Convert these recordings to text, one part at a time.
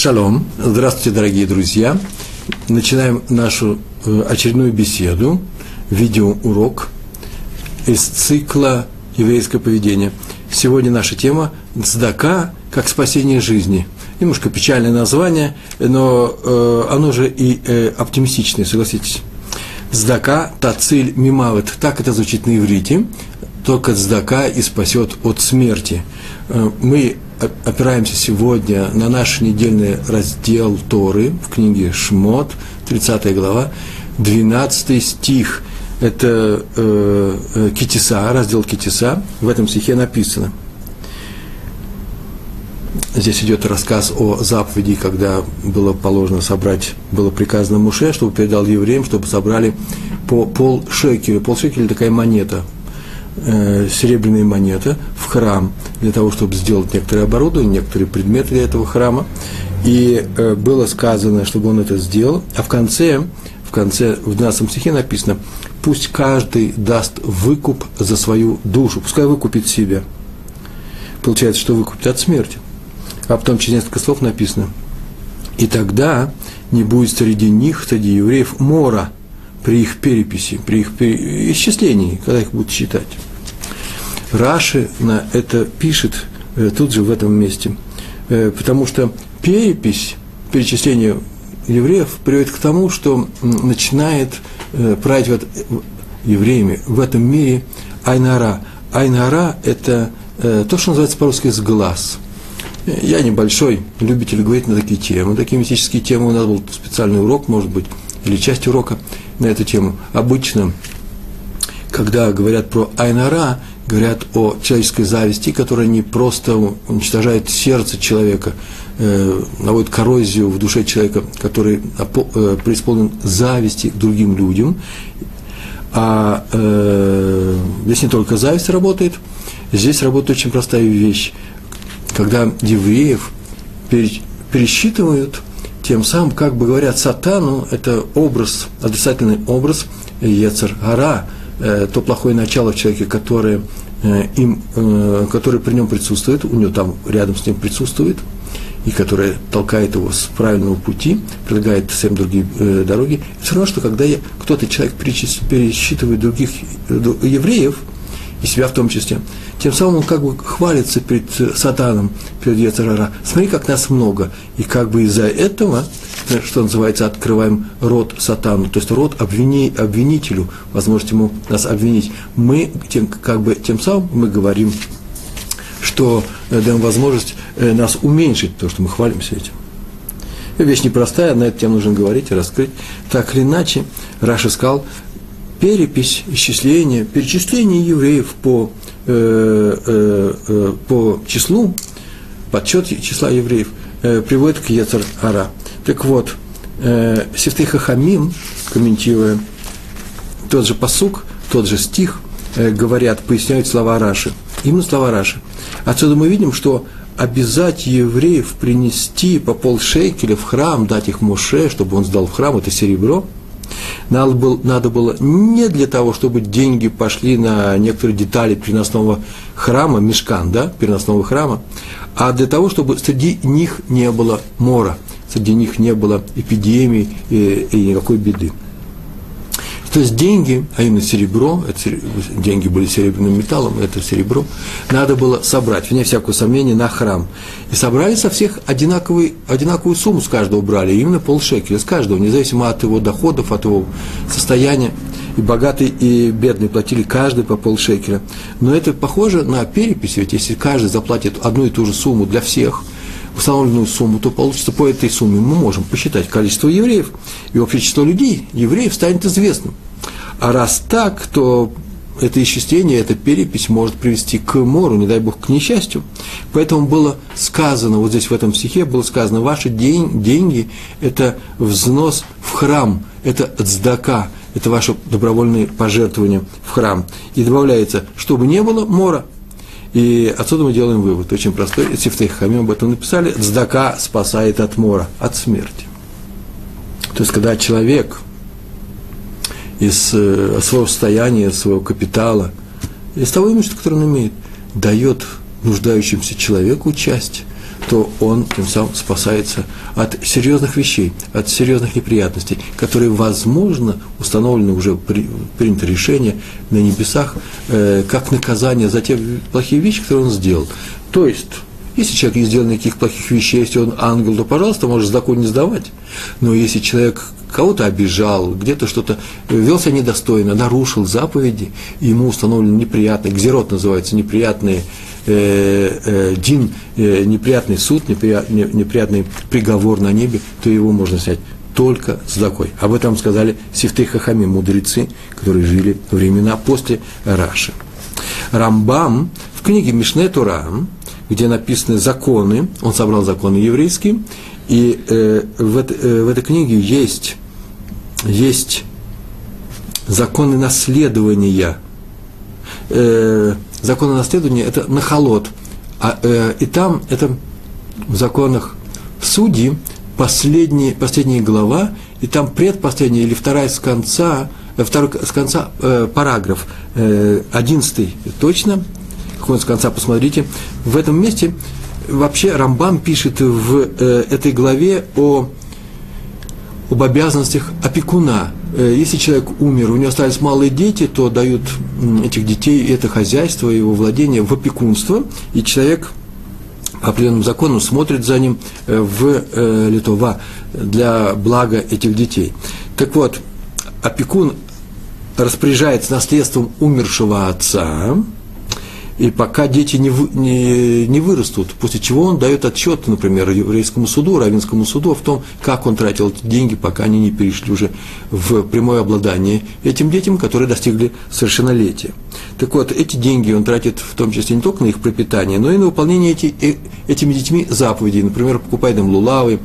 Шалом. Здравствуйте, дорогие друзья. Начинаем нашу э, очередную беседу, видеоурок из цикла «Еврейское поведение». Сегодня наша тема «Цдака как спасение жизни». Немножко печальное название, но э, оно же и э, оптимистичное, согласитесь. «Цдака тациль мимавет». Так это звучит на иврите. Только цдака и спасет от смерти. Мы опираемся сегодня на наш недельный раздел Торы в книге Шмот, 30 глава, 12 стих. Это э, э, Китиса, раздел Китиса. В этом стихе написано. Здесь идет рассказ о заповеди, когда было положено собрать, было приказано Муше, чтобы передал евреям, чтобы собрали по пол шекеля. Пол шекеля – такая монета, э, серебряная монета в храм для того, чтобы сделать некоторые оборудование, некоторые предметы для этого храма. И э, было сказано, чтобы он это сделал. А в конце, в конце, в 12 стихе написано, пусть каждый даст выкуп за свою душу, пускай выкупит себя. Получается, что выкупит от смерти. А потом через несколько слов написано, и тогда не будет среди них, среди евреев, мора при их переписи, при их исчислении, когда их будут считать. Раши на это пишет э, тут же в этом месте, э, потому что перепись, перечисление евреев приводит к тому, что начинает э, править вот евреями в этом мире Айнара. Айнара – это то, что называется по-русски «с глаз». Я небольшой любитель говорить на такие темы. Такие мистические темы у нас был специальный урок, может быть, или часть урока на эту тему. Обычно, когда говорят про Айнара, говорят о человеческой зависти, которая не просто уничтожает сердце человека, э, наводит коррозию в душе человека, который э, преисполнен зависти к другим людям. А э, здесь не только зависть работает, здесь работает очень простая вещь. Когда евреев пересчитывают, тем самым, как бы говорят, сатану – это образ, отрицательный образ Ецер Гара – Э, то плохое начало в человеке, которое, э, им, э, которое при нем присутствует, у него там рядом с ним присутствует, и которое толкает его с правильного пути, предлагает всем другие э, дороги. Все равно, что когда кто-то человек пересчитывает других евреев, и себя в том числе, тем самым он как бы хвалится перед сатаном, перед Ецарара. Смотри, как нас много. И как бы из-за этого что называется, открываем рот сатану, то есть рот обвини, обвинителю, возможность ему нас обвинить. Мы тем, как бы, тем самым мы говорим, что э, даем возможность э, нас уменьшить, то, что мы хвалимся этим. Вещь непростая, на эту тему нужно говорить и раскрыть. Так или иначе, Раша сказал, перепись, исчисление, перечисление евреев по, э, э, э, по числу, подсчет числа евреев э, приводит к Ецар Ара. Так вот, э, Сифтей Хахамим, комментируя тот же посук, тот же стих, э, говорят, поясняют слова Раши. Именно слова Раши. Отсюда мы видим, что обязать евреев принести по полшекеля в храм, дать их Моше, чтобы он сдал в храм это серебро, надо было, надо было не для того, чтобы деньги пошли на некоторые детали переносного храма, мешкан, да, переносного храма, а для того, чтобы среди них не было мора – среди них не было эпидемий и, и никакой беды. То есть деньги, а именно серебро, это, деньги были серебряным металлом, это серебро, надо было собрать, вне всякого сомнения, на храм. И собрали со всех одинаковый, одинаковую сумму с каждого брали, именно полшекеля, с каждого, независимо от его доходов, от его состояния. И богатый, и бедный платили каждый по полшекеля. Но это похоже на перепись, ведь если каждый заплатит одну и ту же сумму для всех – установленную сумму, то получится по этой сумме мы можем посчитать количество евреев, и общее число людей, евреев, станет известным. А раз так, то это исчисление, эта перепись может привести к мору, не дай бог, к несчастью. Поэтому было сказано, вот здесь в этом стихе было сказано, ваши день, деньги – это взнос в храм, это цдака, это ваше добровольное пожертвование в храм. И добавляется, чтобы не было мора, и отсюда мы делаем вывод, очень простой. Сифтей Хамим об этом написали. Цдака спасает от мора, от смерти. То есть, когда человек из э, своего состояния, своего капитала, из того имущества, которое он имеет, дает нуждающимся человеку часть, то он тем самым спасается от серьезных вещей, от серьезных неприятностей, которые, возможно, установлены уже, при, принято решение на небесах, э, как наказание за те плохие вещи, которые он сделал. То есть, если человек не сделал никаких плохих вещей, если он ангел, то, пожалуйста, может закон не сдавать. Но если человек кого-то обижал, где-то что-то вел себя недостойно, нарушил заповеди, ему установлен неприятный, гзерот называется, неприятный э, э, дин, э, неприятный суд, неприятный, неприятный приговор на небе, то его можно снять только с закой. Об этом сказали Сифтей Хахами, мудрецы, которые жили времена после Раши. Рамбам в книге Мишне Тура, где написаны законы, он собрал законы еврейские, и э, в, э, в этой книге есть, есть законы наследования. Э, законы наследования – это нахолот. А, э, и там это в законах судьи последняя, последняя глава, и там предпоследняя или вторая с конца, э, второй с конца э, параграф, э, одиннадцатый точно, с конца посмотрите, в этом месте вообще Рамбам пишет в э, этой главе о, об обязанностях опекуна. Э, если человек умер, у него остались малые дети, то дают этих детей, это хозяйство, его владение в опекунство, и человек по определенному закону смотрит за ним э, в э, Литова для блага этих детей. Так вот, опекун распоряжается наследством умершего отца, и пока дети не, не, не вырастут, после чего он дает отчет, например, еврейскому суду, равенскому суду в том, как он тратил эти деньги, пока они не перешли уже в прямое обладание этим детям, которые достигли совершеннолетия. Так вот, эти деньги он тратит в том числе не только на их пропитание, но и на выполнение эти, э, этими детьми заповедей, например, покупает им лулавы,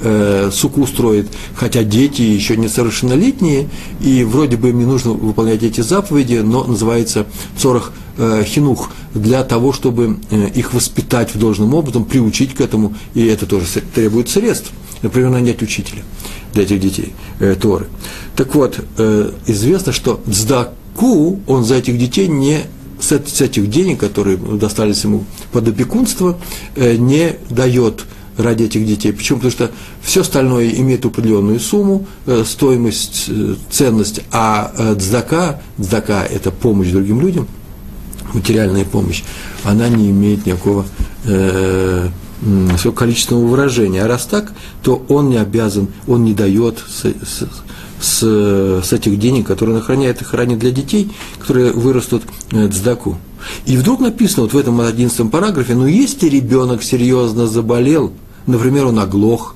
э, суку строит, хотя дети еще не совершеннолетние, и вроде бы им не нужно выполнять эти заповеди, но называется цорах э, хинух, для того, чтобы э, их воспитать в должном образом, приучить к этому, и это тоже требует средств. Например, нанять учителя для этих детей э, Торы. Так вот, э, известно, что Цдаку он за этих детей не с этих денег, которые достались ему под опекунство, не дает ради этих детей. Почему? Потому что все остальное имеет определенную сумму, э, стоимость, э, ценность, а э, дздака, дздака – это помощь другим людям, материальная помощь, она не имеет никакого э, количественного выражения. А раз так, то он не обязан, он не дает с, с, с, с этих денег, которые он охраняет и хранит для детей, которые вырастут э, дздаку. И вдруг написано вот в этом одиннадцатом параграфе, ну если ребенок серьезно заболел – Например, он оглох,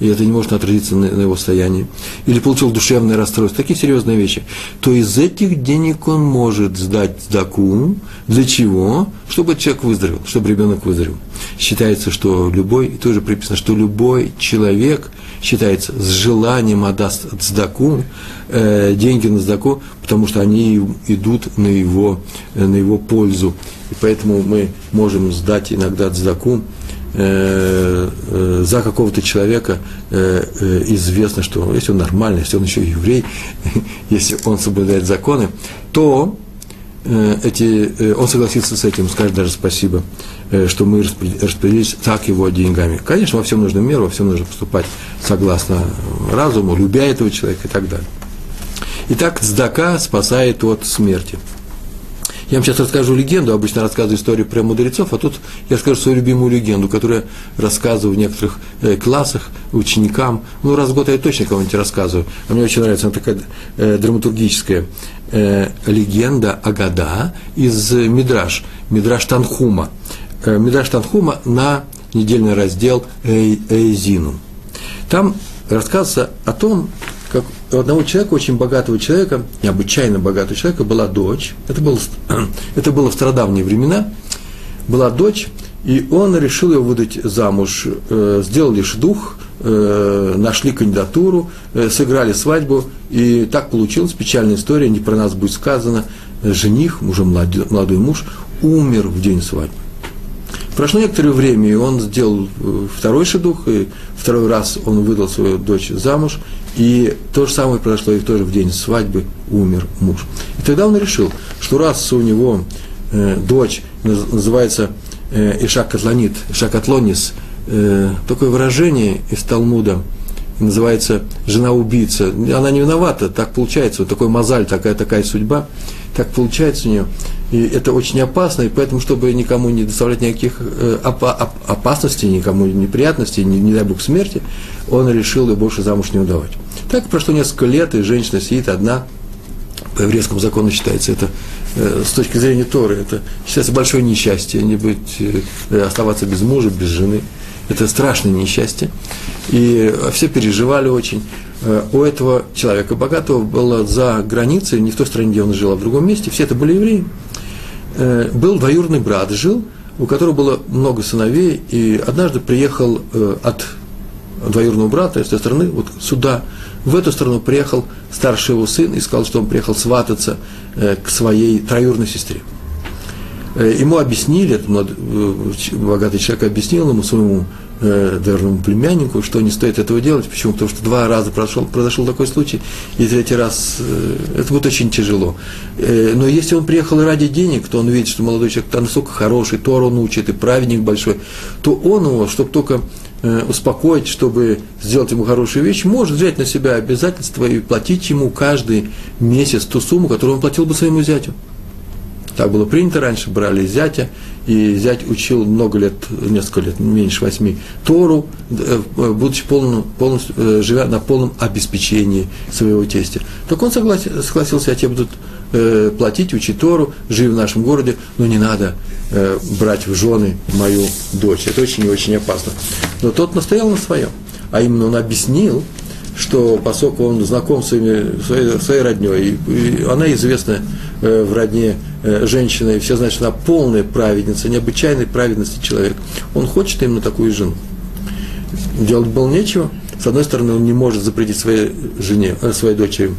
и это не может отразиться на, на его состоянии, или получил душевное расстройство, такие серьезные вещи, то из этих денег он может сдать сдаку. Для чего? Чтобы человек выздоровел, чтобы ребенок выздоровел. Считается, что любой, и тоже приписано, что любой человек считается с желанием отдаст сдаку, э, деньги на сдаку, потому что они идут на его, на его пользу. И поэтому мы можем сдать иногда сдаку, Э, э, за какого-то человека э, известно, что если он нормальный, если он еще еврей, если он соблюдает законы, то эти, он согласится с этим, скажет даже спасибо, что мы распределились так его деньгами. Конечно, во всем нужно меру, во всем нужно поступать согласно разуму, любя этого человека и так далее. Итак, Здака спасает от смерти. Я вам сейчас расскажу легенду, обычно рассказываю историю про мудрецов, а тут я расскажу свою любимую легенду, которую рассказываю в некоторых э, классах ученикам. Ну, раз в год я точно кому-нибудь рассказываю. А мне очень нравится, она такая э, драматургическая э, легенда Агада из Мидраш, Мидраш Танхума. Э, Мидраш Танхума на недельный раздел Эйзину. Там рассказывается о том, у одного человека, очень богатого человека, необычайно богатого человека, была дочь. Это было, это было в стародавние времена. Была дочь, и он решил ее выдать замуж. Э, сделали шдух, э, нашли кандидатуру, э, сыграли свадьбу, и так получилась печальная история, не про нас будет сказано. Жених, уже молодой муж, умер в день свадьбы. Прошло некоторое время, и он сделал второй шедух, и второй раз он выдал свою дочь замуж, и то же самое произошло и в день свадьбы умер муж. И тогда он решил, что раз у него э, дочь называется э, Ишак Котлонит, Ишак Атлонис, э, такое выражение из Талмуда, называется «жена-убийца». Она не виновата, так получается, вот такой мозаль, такая, такая судьба, так получается у нее. И это очень опасно, и поэтому, чтобы никому не доставлять никаких э, опасностей, никому неприятностей, не, не дай бог смерти, он решил ее больше замуж не удавать. Так прошло несколько лет, и женщина сидит одна, по еврейскому закону считается это, э, с точки зрения Торы, это считается большое несчастье, не быть, э, оставаться без мужа, без жены. Это страшное несчастье. И все переживали очень. У этого человека богатого было за границей, не в той стране, где он жил, а в другом месте, все это были евреи. Э, был двоюродный брат, жил, у которого было много сыновей, и однажды приехал э, от двоюродного брата из той страны, вот сюда, в эту страну приехал старший его сын и сказал, что он приехал свататься к своей троюродной сестре. Ему объяснили, этот богатый человек объяснил ему своему э, верному племяннику, что не стоит этого делать. Почему? Потому что два раза прошел, произошел такой случай, и третий раз э, это будет очень тяжело. Э, но если он приехал ради денег, то он видит, что молодой человек там настолько хороший, Тор он учит, и праведник большой, то он его, чтобы только э, успокоить, чтобы сделать ему хорошую вещь, может взять на себя обязательства и платить ему каждый месяц ту сумму, которую он платил бы своему зятю. Так было принято раньше, брали зятя, и зять учил много лет, несколько лет, меньше восьми, Тору, э, будучи полным, полностью, э, живя на полном обеспечении своего тестя. Так он согласился, согласился, я тебе буду э, платить, учить Тору, жив в нашем городе, но не надо брать в жены мою дочь. Это очень и очень опасно. Но тот настоял на своем. А именно он объяснил, что поскольку он знаком с своими, своей, своей родней, и она известна в родне Э, женщина, и все знают, что она полная праведница, необычайной праведности человек. Он хочет именно такую жену. Делать было нечего. С одной стороны, он не может запретить своей жене, э, своей дочери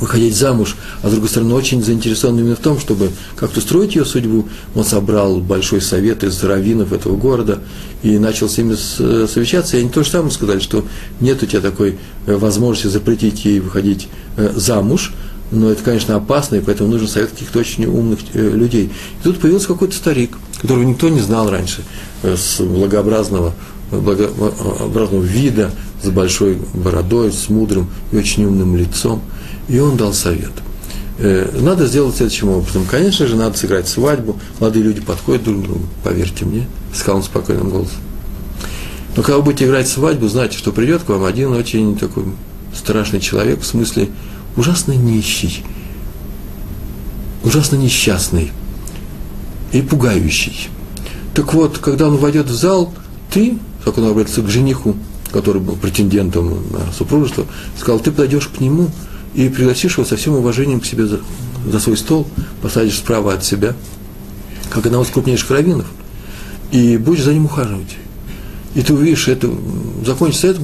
выходить замуж, а с другой стороны, очень заинтересован именно в том, чтобы как-то строить ее судьбу. Он собрал большой совет из раввинов этого города и начал с ними э, совещаться, и они то же самое сказали, что нет у тебя такой возможности запретить ей выходить замуж, но это, конечно, опасно, и поэтому нужен совет каких-то очень умных э, людей. И тут появился какой-то старик, которого никто не знал раньше, э, с благообразного, благообразного вида, с большой бородой, с мудрым и очень умным лицом. И он дал совет. Э, надо сделать следующим образом. Конечно же, надо сыграть свадьбу. Молодые люди подходят друг к другу, поверьте мне, сказал он спокойным голосом. Но когда вы будете играть свадьбу, знайте, что придет к вам один очень такой страшный человек, в смысле ужасно нищий, ужасно несчастный и пугающий. Так вот, когда он войдет в зал, ты, как он обратился к жениху, который был претендентом на супружество, сказал, ты подойдешь к нему и пригласишь его со всем уважением к себе за, за свой стол, посадишь справа от себя, как одного из крупнейших раввинов, и будешь за ним ухаживать. И ты увидишь, это закончится, это,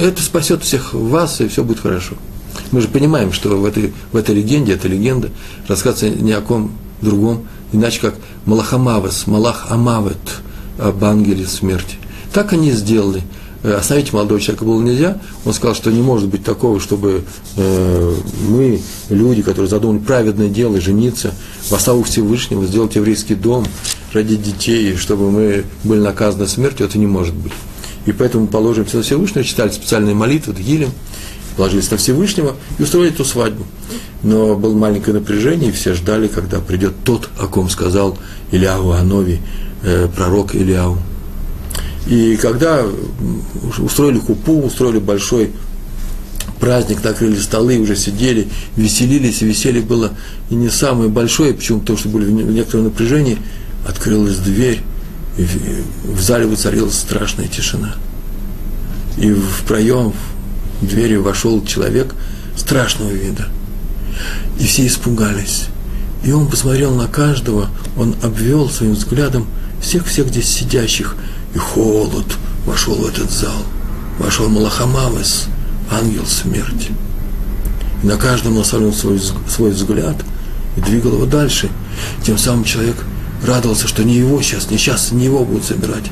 это спасет всех вас, и все будет хорошо. Мы же понимаем, что в этой, в этой легенде, эта легенда рассказывается ни о ком другом, иначе как Малахамавес, Малах Амавет, об ангеле смерти. Так они сделали. Э, остановить молодого человека было нельзя. Он сказал, что не может быть такого, чтобы э, мы, люди, которые задумали праведное дело, жениться, в оставу Всевышнего, сделать еврейский дом, ради детей, чтобы мы были наказаны смертью, это не может быть. И поэтому положим все Всевышнего, читали специальные молитвы, Гилем, положились на Всевышнего и устроили эту свадьбу. Но было маленькое напряжение, и все ждали, когда придет тот, о ком сказал Ильяу Анови, э, пророк Ильяу. И когда устроили купу, устроили большой праздник, накрыли столы, уже сидели, веселились, и веселье было и не самое большое, почему? Потому что были в некотором напряжении, открылась дверь, и в зале воцарилась страшная тишина. И в проем, дверью вошел человек страшного вида. И все испугались. И он посмотрел на каждого, он обвел своим взглядом всех-всех здесь сидящих, и холод вошел в этот зал. Вошел Малахамавес, ангел смерти. И на каждом наставил свой, свой взгляд и двигал его дальше. Тем самым человек радовался, что не его сейчас, не сейчас, не его будут собирать.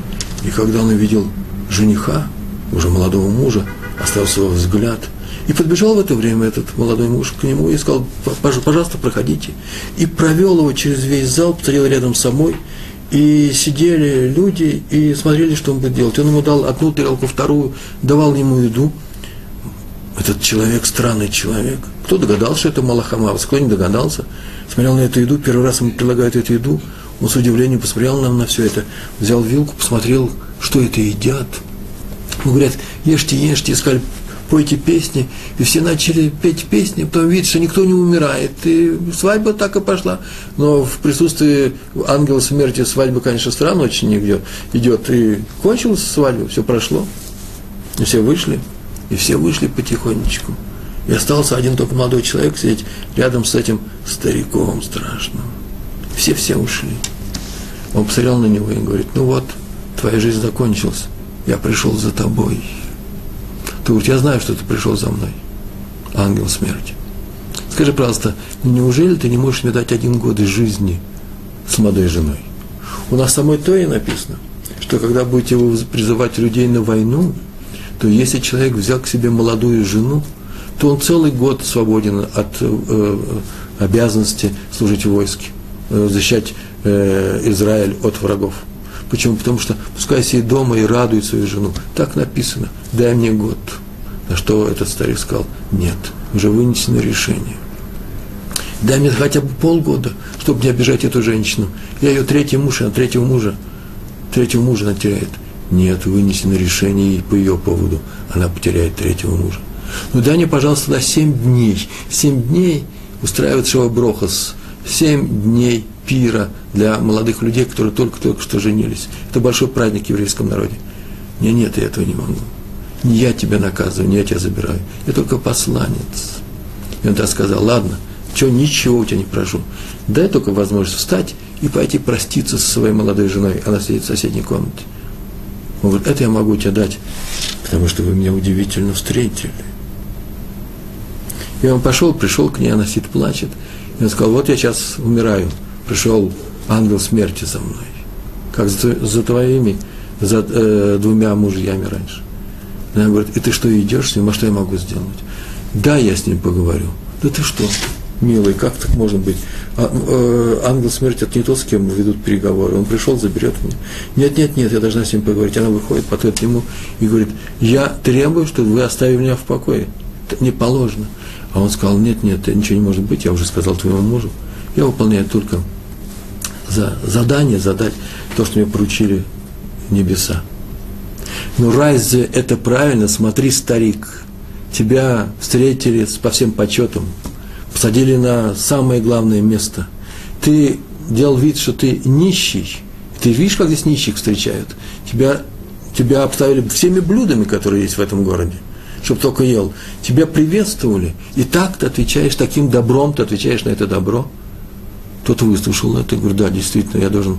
И когда он увидел жениха, уже молодого мужа, оставил свой взгляд. И подбежал в это время этот молодой муж к нему и сказал, пожалуйста, проходите. И провел его через весь зал, посадил рядом с собой, и сидели люди и смотрели, что он будет делать. Он ему дал одну тарелку, вторую, давал ему еду. Этот человек странный человек. Кто догадался, что это Малахамавс, кто не догадался. Смотрел на эту еду, первый раз ему предлагают эту еду, он с удивлением посмотрел нам на все это, взял вилку, посмотрел, что это едят. Ему говорят, ешьте, ешьте, и пойте песни. И все начали петь песни, потом видят, что никто не умирает. И свадьба так и пошла. Но в присутствии ангела смерти свадьба, конечно, странно очень идет. идет. И кончилась свадьба, все прошло. И все вышли, и все вышли потихонечку. И остался один только молодой человек сидеть рядом с этим стариком страшным. Все-все ушли. Он посмотрел на него и говорит, ну вот, твоя жизнь закончилась, я пришел за тобой. Ты говоришь, я знаю, что ты пришел за мной, ангел смерти. Скажи, пожалуйста, неужели ты не можешь мне дать один год из жизни с молодой женой? У нас самой то и написано, что когда будете призывать людей на войну, то если человек взял к себе молодую жену, то он целый год свободен от э, обязанности служить в войске, э, защищать э, Израиль от врагов. Почему? Потому что пускай сидит дома и радует свою жену. Так написано. Дай мне год. На что этот старик сказал, нет, уже вынесено решение. Дай мне хотя бы полгода, чтобы не обижать эту женщину. Я ее третий муж, она третьего мужа. Третьего мужа она теряет. Нет, вынесено решение и по ее поводу. Она потеряет третьего мужа. Ну дай мне, пожалуйста, на семь дней. Семь дней устраивает Шаваброхас. Семь дней пира для молодых людей, которые только-только что женились. Это большой праздник в еврейском народе. Нет, нет, я этого не могу. Не я тебя наказываю, не я тебя забираю. Я только посланец. И он тогда сказал, ладно, что, ничего у тебя не прошу. Дай только возможность встать и пойти проститься со своей молодой женой. Она сидит в соседней комнате. Он говорит, это я могу тебе дать, потому что вы меня удивительно встретили. И он пошел, пришел к ней, она сидит, плачет. И он сказал, вот я сейчас умираю пришел ангел смерти за мной, как за, за твоими, за э, двумя мужьями раньше. И она говорит, и ты что, идешь с ним, а что я могу сделать? Да, я с ним поговорю. Да ты что, милый, как так можно быть? А, э, ангел смерти это не тот, с кем ведут переговоры. Он пришел, заберет меня. Нет, нет, нет, я должна с ним поговорить. Она выходит, подходит к нему и говорит, я требую, чтобы вы оставили меня в покое. Это не положено. А он сказал, нет, нет, ничего не может быть, я уже сказал твоему мужу. Я выполняю только за задание задать то, что мне поручили небеса. Ну, разве это правильно? Смотри, старик, тебя встретили по всем почетам, посадили на самое главное место. Ты делал вид, что ты нищий. Ты видишь, как здесь нищих встречают? Тебя, тебя обставили всеми блюдами, которые есть в этом городе, чтобы только ел. Тебя приветствовали. И так ты отвечаешь, таким добром ты отвечаешь на это добро – тот выслушал это и говорит, да, действительно, я должен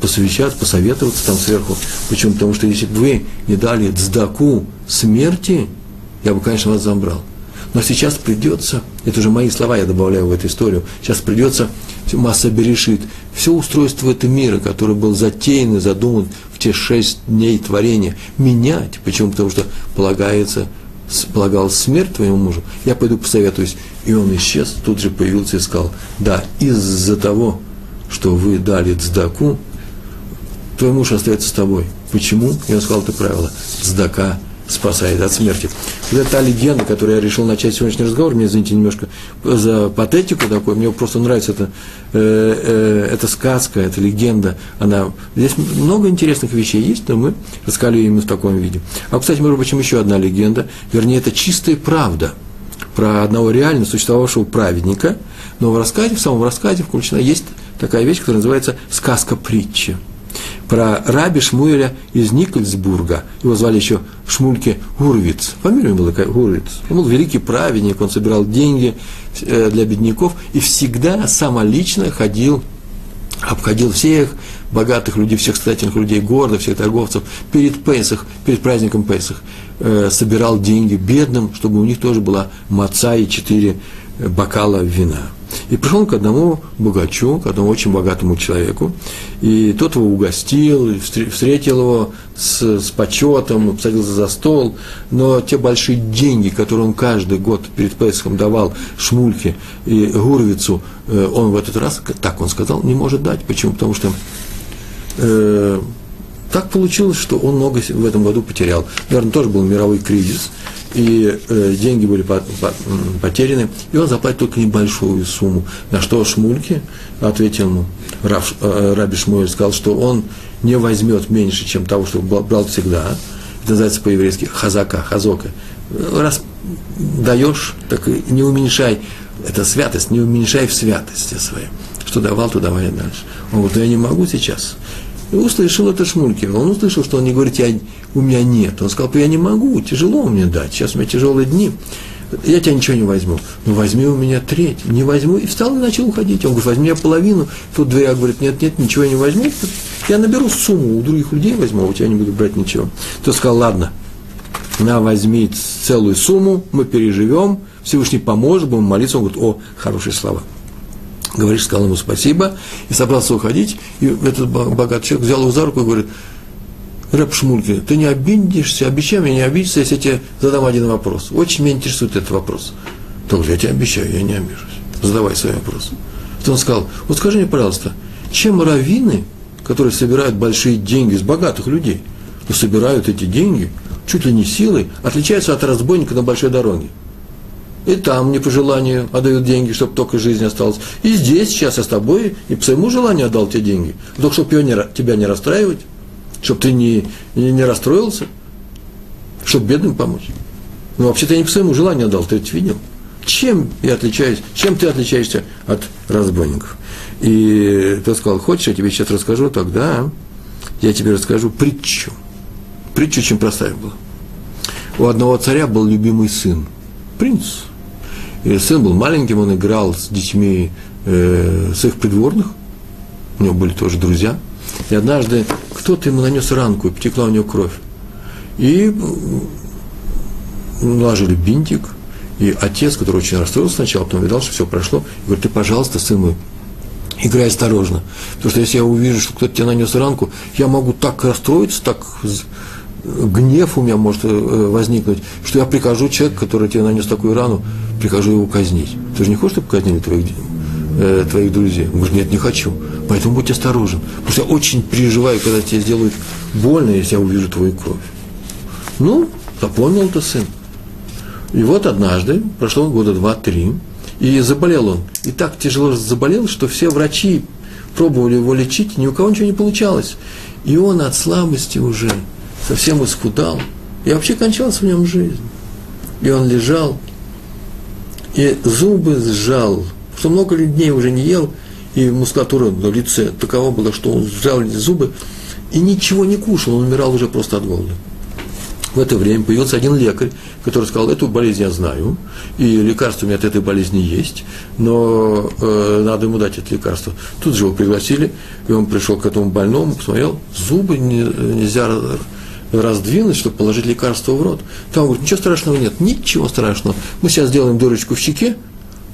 посовещаться, посоветоваться там сверху. Почему? Потому что если бы вы не дали дздаку смерти, я бы, конечно, вас забрал. Но сейчас придется, это уже мои слова я добавляю в эту историю, сейчас придется масса берешит, все устройство этого мира, которое был затеян и задуман в те шесть дней творения, менять. Почему? Потому что полагается полагалась смерть твоему мужу, я пойду посоветуюсь. И он исчез, тут же появился и сказал, да, из-за того, что вы дали цдаку, твой муж остается с тобой. Почему? И он сказал это правило. Цдака спасает от смерти. Вот это та легенда, которую я решил начать сегодняшний разговор, мне, извините, немножко за патетику такой, мне просто нравится это, э, э, эта сказка, эта легенда, она, здесь много интересных вещей есть, но мы рассказали именно в таком виде. А, кстати, между прочим, еще одна легенда, вернее, это чистая правда про одного реально существовавшего праведника, но в рассказе, в самом рассказе включена есть такая вещь, которая называется сказка-притча про раби Шмуэля из Никольсбурга. Его звали еще Шмульке Гурвиц. Фамилия была такая Гурвиц. Он был великий праведник, он собирал деньги э, для бедняков и всегда самолично ходил, обходил всех богатых людей, всех состоятельных людей города, всех торговцев перед Песах, перед праздником Песах. Э, собирал деньги бедным, чтобы у них тоже была маца и четыре бокала вина. И пришел он к одному богачу, к одному очень богатому человеку, и тот его угостил, встретил его с, с почетом, посадился за стол, но те большие деньги, которые он каждый год перед Песхом давал Шмульке и Гурвицу, э, он в этот раз, так он сказал, не может дать. Почему? Потому что э, так получилось, что он много в этом году потерял. Наверное, тоже был мировой кризис, и э, деньги были по, по, потеряны, и он заплатит только небольшую сумму. На что Шмульки ответил ему, Рав, э, Раби Шмуэль сказал, что он не возьмет меньше, чем того, что брал всегда. Это называется по-еврейски хазака, хазока. Раз даешь, так не уменьшай. Это святость, не уменьшай в святости своей. Что давал, то давай дальше. Он говорит, я не могу сейчас. И услышал это Шмулькин. Он услышал, что он не говорит, я, у меня нет. Он сказал, я не могу, тяжело мне дать, сейчас у меня тяжелые дни. Я тебя ничего не возьму. Ну, возьми у меня треть. Не возьму. И встал и начал уходить. Он говорит, возьми я половину. Тут дверя говорит, нет, нет, ничего я не возьму. Я наберу сумму, у других людей возьму, а у тебя не буду брать ничего. Тот сказал, ладно, на, возьми целую сумму, мы переживем, Всевышний поможет, будем молиться. Он говорит, о, хорошие слова говоришь, сказал ему спасибо, и собрался уходить, и этот богатый человек взял его за руку и говорит, Рэп Шмульки, ты не обидишься, обещай мне не обидеться, если я тебе задам один вопрос. Очень меня интересует этот вопрос. Говорит, я тебе обещаю, я не обижусь. Задавай свои вопросы. То он сказал, вот скажи мне, пожалуйста, чем раввины, которые собирают большие деньги с богатых людей, но собирают эти деньги чуть ли не силой, отличаются от разбойника на большой дороге? И там не по желанию отдают деньги, чтобы только жизнь осталась. И здесь сейчас я с тобой и по своему желанию отдал тебе деньги. Только чтобы не, тебя не расстраивать, чтобы ты не, не, не расстроился, чтобы бедным помочь. Ну, вообще-то я не по своему желанию отдал, ты это видел. Чем я отличаюсь, чем ты отличаешься от разбойников? И тот сказал, хочешь, я тебе сейчас расскажу, тогда я тебе расскажу притчу. Притча очень простая была. У одного царя был любимый сын, принц, и сын был маленьким, он играл с детьми э, с их придворных, у него были тоже друзья. И однажды кто-то ему нанес ранку, и потекла у него кровь. И наложили бинтик, и отец, который очень расстроился сначала, потом видал, что все прошло, говорит, ты, пожалуйста, сын мой, играй осторожно. Потому что если я увижу, что кто-то тебе нанес ранку, я могу так расстроиться, так гнев у меня может э, возникнуть, что я прикажу человеку, который тебе нанес такую рану, прикажу его казнить. Ты же не хочешь, чтобы казнили твоих, э, твоих друзей? Он говорит, нет, не хочу. Поэтому будь осторожен. Потому что я очень переживаю, когда тебе сделают больно, если я увижу твою кровь. Ну, запомнил это сын. И вот однажды, прошло года два-три, и заболел он. И так тяжело заболел, что все врачи пробовали его лечить, ни у кого ничего не получалось. И он от слабости уже совсем исхудал, и вообще кончалась в нем жизнь. И он лежал, и зубы сжал, что много дней уже не ел, и мускулатура на лице такова была, что он сжал зубы, и ничего не кушал, он умирал уже просто от голода. В это время появился один лекарь, который сказал, эту болезнь я знаю, и лекарство у меня от этой болезни есть, но э, надо ему дать это лекарство. Тут же его пригласили, и он пришел к этому больному, посмотрел, зубы не, нельзя раздвинуть, чтобы положить лекарство в рот. Там говорит, ничего страшного нет, ничего страшного. Мы сейчас сделаем дырочку в щеке,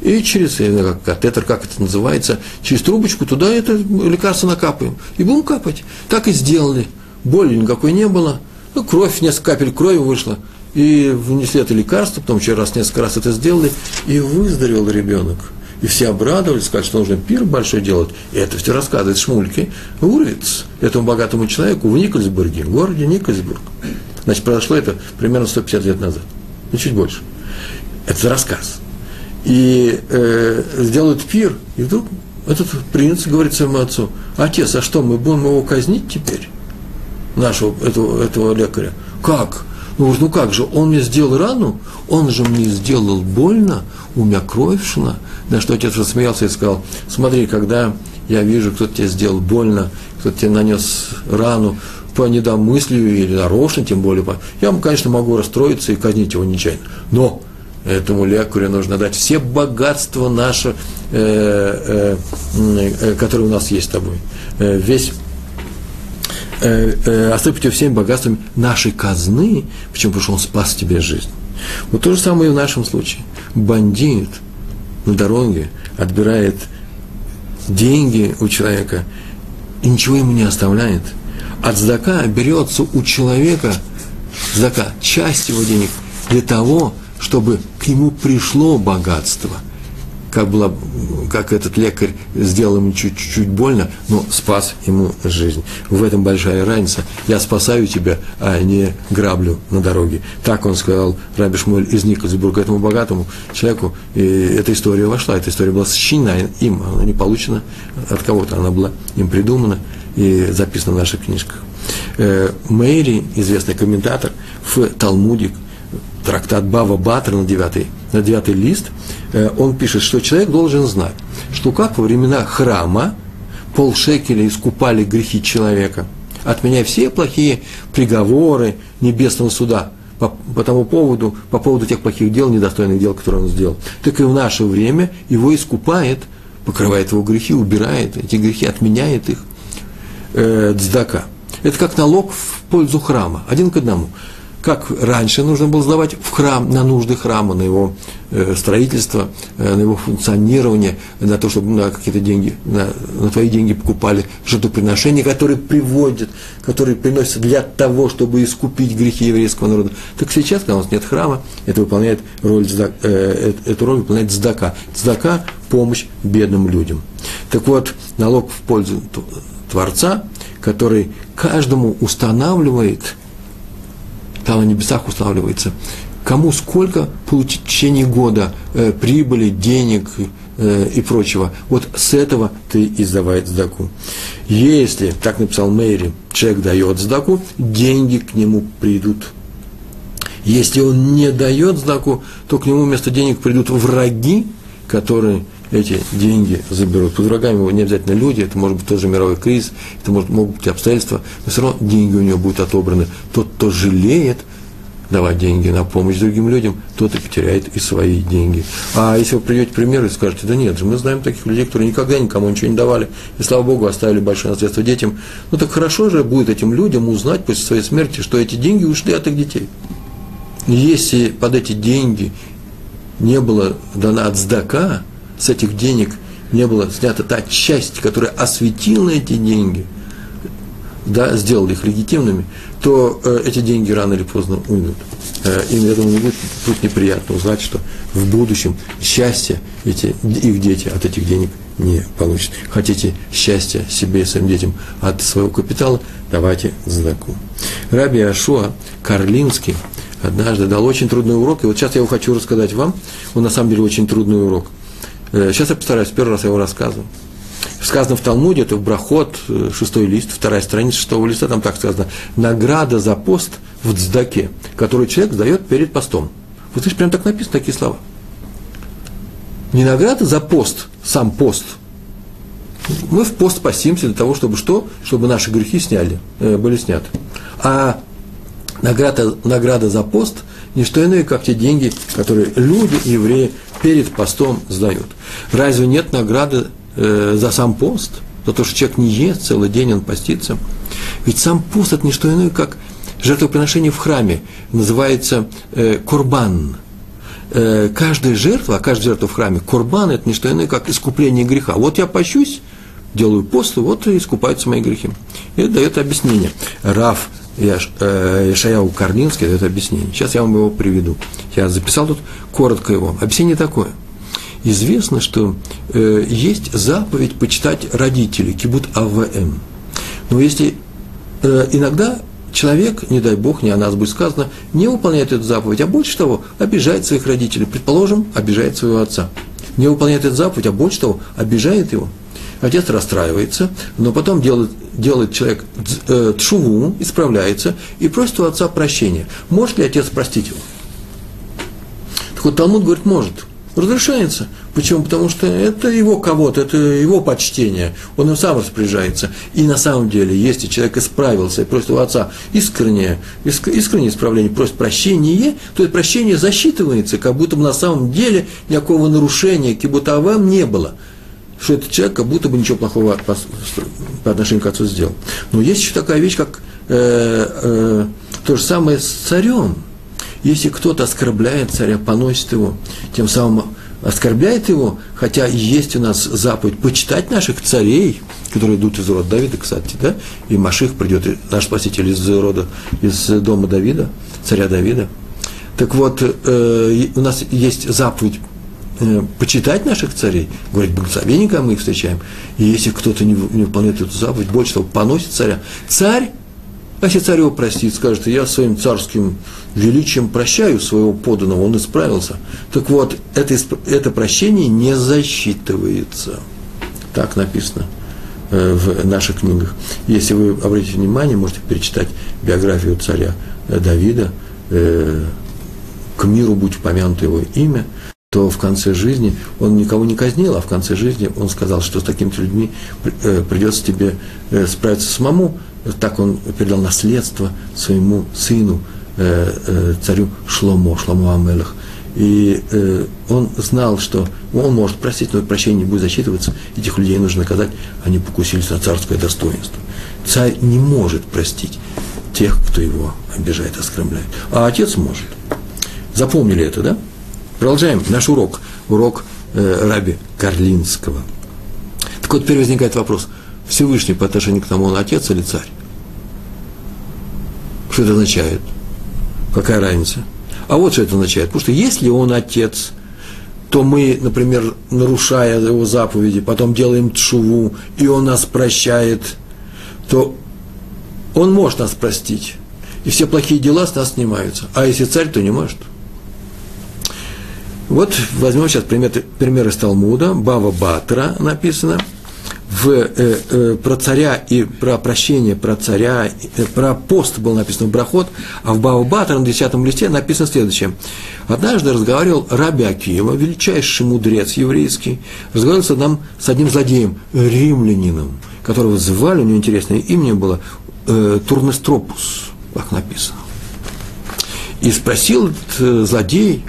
и через как, катетер, как это называется, через трубочку туда это лекарство накапаем. И будем капать. Так и сделали. Боли никакой не было. Ну, кровь, несколько капель крови вышло. И внесли это лекарство, потом еще раз, несколько раз это сделали, и выздоровел ребенок. И все обрадовались, сказали, что нужно пир большой делать. И это все рассказывает Шмульке Уровец, этому богатому человеку в Никольсбурге, в городе Никольсбург. Значит, произошло это примерно 150 лет назад. Ну, чуть больше. Это рассказ. И э, сделают пир, и вдруг этот принц говорит своему отцу, отец, а что, мы будем его казнить теперь? Нашего, этого, этого лекаря. Как? Ну, ну как же, он мне сделал рану, он же мне сделал больно, у меня кровь шла. На что отец рассмеялся и сказал, смотри, когда я вижу, кто-то тебе сделал больно, кто-то тебе нанес рану по недомыслию или нарочно, тем более, я, конечно, могу расстроиться и казнить его нечаянно. Но этому лекарю нужно дать все богатства наши, э, э, э, которые у нас есть с тобой. Э, весь э, э, осыпать его всеми богатствами нашей казны, почему? Потому что он спас тебе жизнь. Вот то же самое и в нашем случае. Бандит на дороге отбирает деньги у человека и ничего ему не оставляет. От здака берется у человека, здака, часть его денег для того, чтобы к нему пришло богатство. Как, было, как этот лекарь сделал ему чуть-чуть больно, но спас ему жизнь. В этом большая разница. Я спасаю тебя, а не граблю на дороге. Так он сказал Раби Шмуэль из Никольсбурга этому богатому человеку. И эта история вошла, эта история была сочинена им, она не получена от кого-то, она была им придумана и записана в наших книжках. Э, Мэри, известный комментатор, в Талмуде, трактат Бава Батра на девятый, на девятый лист, э, он пишет, что человек должен знать, что как во времена храма полшекеля искупали грехи человека, отменяя все плохие приговоры небесного суда по, по тому поводу, по поводу тех плохих дел, недостойных дел, которые он сделал, так и в наше время его искупает, покрывает его грехи, убирает эти грехи, отменяет их э, дздака. Это как налог в пользу храма, один к одному как раньше нужно было сдавать в храм, на нужды храма, на его э, строительство, э, на его функционирование, на то, чтобы на какие-то деньги, на, на твои деньги покупали жертвоприношения, которые приводят, которые приносятся для того, чтобы искупить грехи еврейского народа. Так сейчас, когда у нас нет храма, это выполняет роль, э, эту роль выполняет цдака. Цдака – помощь бедным людям. Так вот, налог в пользу Творца, который каждому устанавливает – там на небесах устанавливается, кому сколько получить в течение года э, прибыли, денег э, и прочего. Вот с этого ты издавай сдаку. Если, так написал Мэри, человек дает сдаку, деньги к нему придут. Если он не дает сдаку, то к нему вместо денег придут враги, которые эти деньги заберут. Под врагами его не обязательно люди, это может быть тоже мировой кризис, это может, могут быть обстоятельства, но все равно деньги у него будут отобраны. Тот, кто жалеет давать деньги на помощь другим людям, тот и потеряет и свои деньги. А если вы придете к примеру и скажете, да нет же, мы знаем таких людей, которые никогда никому ничего не давали, и, слава Богу, оставили большое наследство детям, ну так хорошо же будет этим людям узнать после своей смерти, что эти деньги ушли от их детей. Если под эти деньги не было дана от сдака, с этих денег не была снята та часть, которая осветила эти деньги, да, сделала их легитимными, то э, эти деньги рано или поздно уйдут. Э, им, я думаю, будет, будет неприятно узнать, что в будущем счастье эти, их дети от этих денег не получат. Хотите счастья себе и своим детям от своего капитала, давайте задаку. Раби Ашуа Карлинский однажды дал очень трудный урок, и вот сейчас я его хочу рассказать вам. Он на самом деле очень трудный урок – сейчас я постараюсь, первый раз я его рассказываю. Сказано в Талмуде, это в Брахот, э, шестой лист, вторая страница шестого листа, там так сказано, награда за пост в цдаке, который человек сдает перед постом. Вот слышишь, прям так написано, такие слова. Не награда за пост, сам пост. Мы в пост постимся для того, чтобы что? Чтобы наши грехи сняли, э, были сняты. А награда, награда за пост – не что иное, как те деньги, которые люди, евреи, перед постом сдают. Разве нет награды э, за сам пост? За то, что человек не ест целый день, он постится? Ведь сам пост – это не что иное, как жертвоприношение в храме. Называется э, курбан. Э, каждая жертва, каждая жертва в храме, курбан – это не что иное, как искупление греха. Вот я пощусь, делаю пост, вот и искупаются мои грехи. И это дает объяснение. Раф Ишаяу э, Карлинский дает объяснение. Сейчас я вам его приведу. Я записал тут коротко его. Объяснение такое. Известно, что э, есть заповедь почитать родителей, кибут АВМ. Но если э, иногда человек, не дай бог, не о нас будет сказано, не выполняет эту заповедь, а больше того, обижает своих родителей. Предположим, обижает своего отца. Не выполняет эту заповедь, а больше того, обижает его – Отец расстраивается, но потом делает, делает человек э, тшуву, исправляется и просит у отца прощения. Может ли отец простить его? Так вот, Талмуд говорит, может. Разрешается. Почему? Потому что это его кого-то, это его почтение. Он им сам распоряжается. И на самом деле, если человек исправился и просит у отца искреннее, искреннее исправление, просит прощения, то это прощение засчитывается, как будто бы на самом деле никакого нарушения, как будто вам не было что этот человек как будто бы ничего плохого по, по отношению к отцу сделал. Но есть еще такая вещь, как э, э, то же самое с царем. Если кто-то оскорбляет царя, поносит его, тем самым оскорбляет его, хотя есть у нас заповедь почитать наших царей, которые идут из рода Давида, кстати, да, и Маших придет, наш спаситель из рода, из дома Давида, царя Давида. Так вот, э, у нас есть заповедь э, почитать наших царей, говорить благословенника мы их встречаем. И если кто-то не, не выполняет эту заповедь, больше того, поносит царя, царь, а если царь его простит, скажет, я своим царским величием прощаю своего поданного, он исправился. Так вот, это, это прощение не засчитывается. Так написано э, в наших книгах. Если вы обратите внимание, можете перечитать биографию царя Давида, э, к миру будь упомянуто его имя, то в конце жизни он никого не казнил, а в конце жизни он сказал, что с такими людьми э, придется тебе э, справиться самому. Так он передал наследство своему сыну, э, царю Шломо, Шломо Амелах. И он знал, что он может простить, но прощение не будет засчитываться, этих людей нужно наказать, они покусились на царское достоинство. Царь не может простить тех, кто его обижает, оскорбляет. А отец может. Запомнили это, да? Продолжаем наш урок, урок э, Раби Карлинского. Так вот, теперь возникает вопрос, Всевышний по отношению к тому, он отец или царь? Что это означает? Какая разница? А вот что это означает. Потому что если он отец, то мы, например, нарушая его заповеди, потом делаем тшуву, и он нас прощает, то он может нас простить. И все плохие дела с нас снимаются. А если царь, то не может. Вот возьмем сейчас пример, пример из Талмуда, Бава Батра написано, в, э, э, про царя и про прощение про царя, э, про пост было написано в Брахот, а в Бава Батра на 10 листе написано следующее. Однажды разговаривал Раби Акива, величайший мудрец еврейский, разговаривал с одним, с одним злодеем, римлянином, которого звали, у него интересное имя было, э, Турнестропус, как написано. И спросил э, злодей,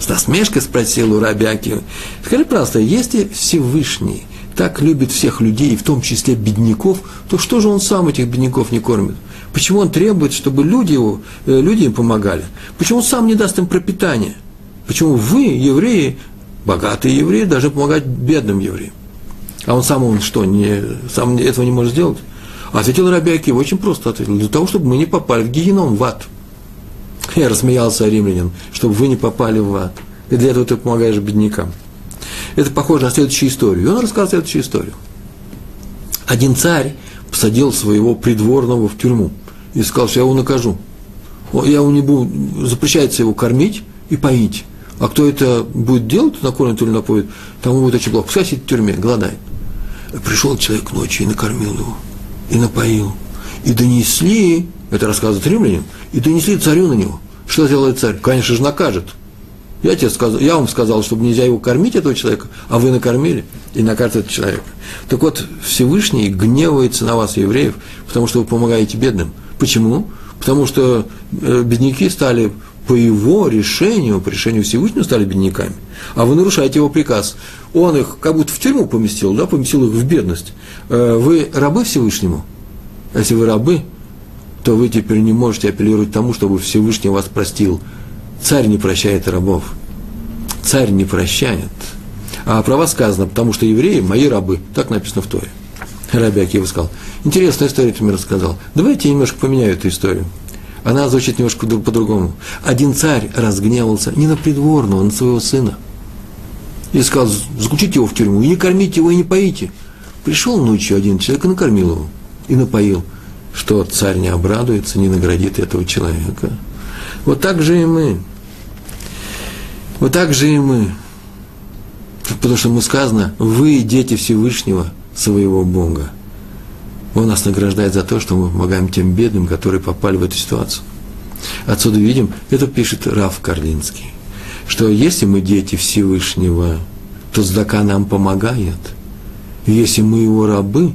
с насмешкой спросил у Раби Акива, скажи, пожалуйста, если Всевышний так любит всех людей, в том числе бедняков, то что же он сам этих бедняков не кормит? Почему он требует, чтобы люди, его, э, люди им помогали? Почему он сам не даст им пропитание? Почему вы, евреи, богатые евреи, должны помогать бедным евреям? А он сам, он что, не, сам этого не может сделать? Ответил Раби Акива, очень просто ответил, для того, чтобы мы не попали в геном, в ад – я рассмеялся римлянин, чтобы вы не попали в ад. И для этого ты помогаешь беднякам. Это похоже на следующую историю. И он рассказал следующую историю. Один царь посадил своего придворного в тюрьму и сказал, что я его накажу. Я его не буду, запрещается его кормить и поить. А кто это будет делать, накормит или напоит, тому будет очень плохо. Пускай сидит в тюрьме, голодает. Пришел человек ночью и накормил его, и напоил. И донесли, это рассказывает римлянин, и донесли царю на него. Что делает царь? Конечно же, накажет. Я, тебе сказал, я вам сказал, чтобы нельзя его кормить, этого человека, а вы накормили и накажете этого человека. Так вот, Всевышний гневается на вас, евреев, потому что вы помогаете бедным. Почему? Потому что э, бедняки стали по его решению, по решению Всевышнего стали бедняками, а вы нарушаете его приказ. Он их как будто в тюрьму поместил, да, поместил их в бедность. Э, вы рабы Всевышнему? А если вы рабы, то вы теперь не можете апеллировать тому, чтобы Всевышний вас простил. Царь не прощает рабов. Царь не прощает. А про вас сказано, потому что евреи – мои рабы. Так написано в Торе. Раби Акива сказал. Интересную историю ты мне рассказал. Давайте я немножко поменяю эту историю. Она звучит немножко по-другому. Один царь разгневался не на придворного, а на своего сына. И сказал, заключите его в тюрьму, и не кормите его, и не поите. Пришел ночью один человек и накормил его, и напоил что царь не обрадуется, не наградит этого человека. Вот так же и мы. Вот так же и мы. Потому что ему сказано, вы дети Всевышнего своего Бога. Он нас награждает за то, что мы помогаем тем бедным, которые попали в эту ситуацию. Отсюда видим, это пишет Раф Карлинский, что если мы дети Всевышнего, то Здака нам помогает. если мы его рабы,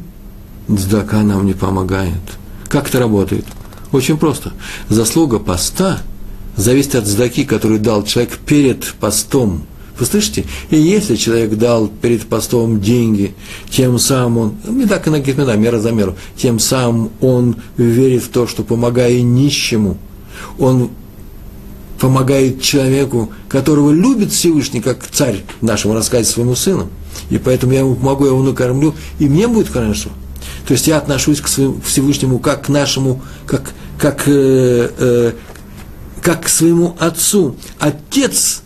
Здака нам не помогает. Как это работает? Очень просто. Заслуга поста зависит от здаки, который дал человек перед постом. Вы слышите? И если человек дал перед постом деньги, тем самым он, медак и нагитмеда, мера за меру, тем самым он верит в то, что помогая нищему, он помогает человеку, которого любит Всевышний, как царь нашему рассказе своему сыну. И поэтому я ему помогу, я его накормлю, и мне будет хорошо. То есть я отношусь к своему, Всевышнему как к нашему, как, как, э, э, как к своему отцу. Отец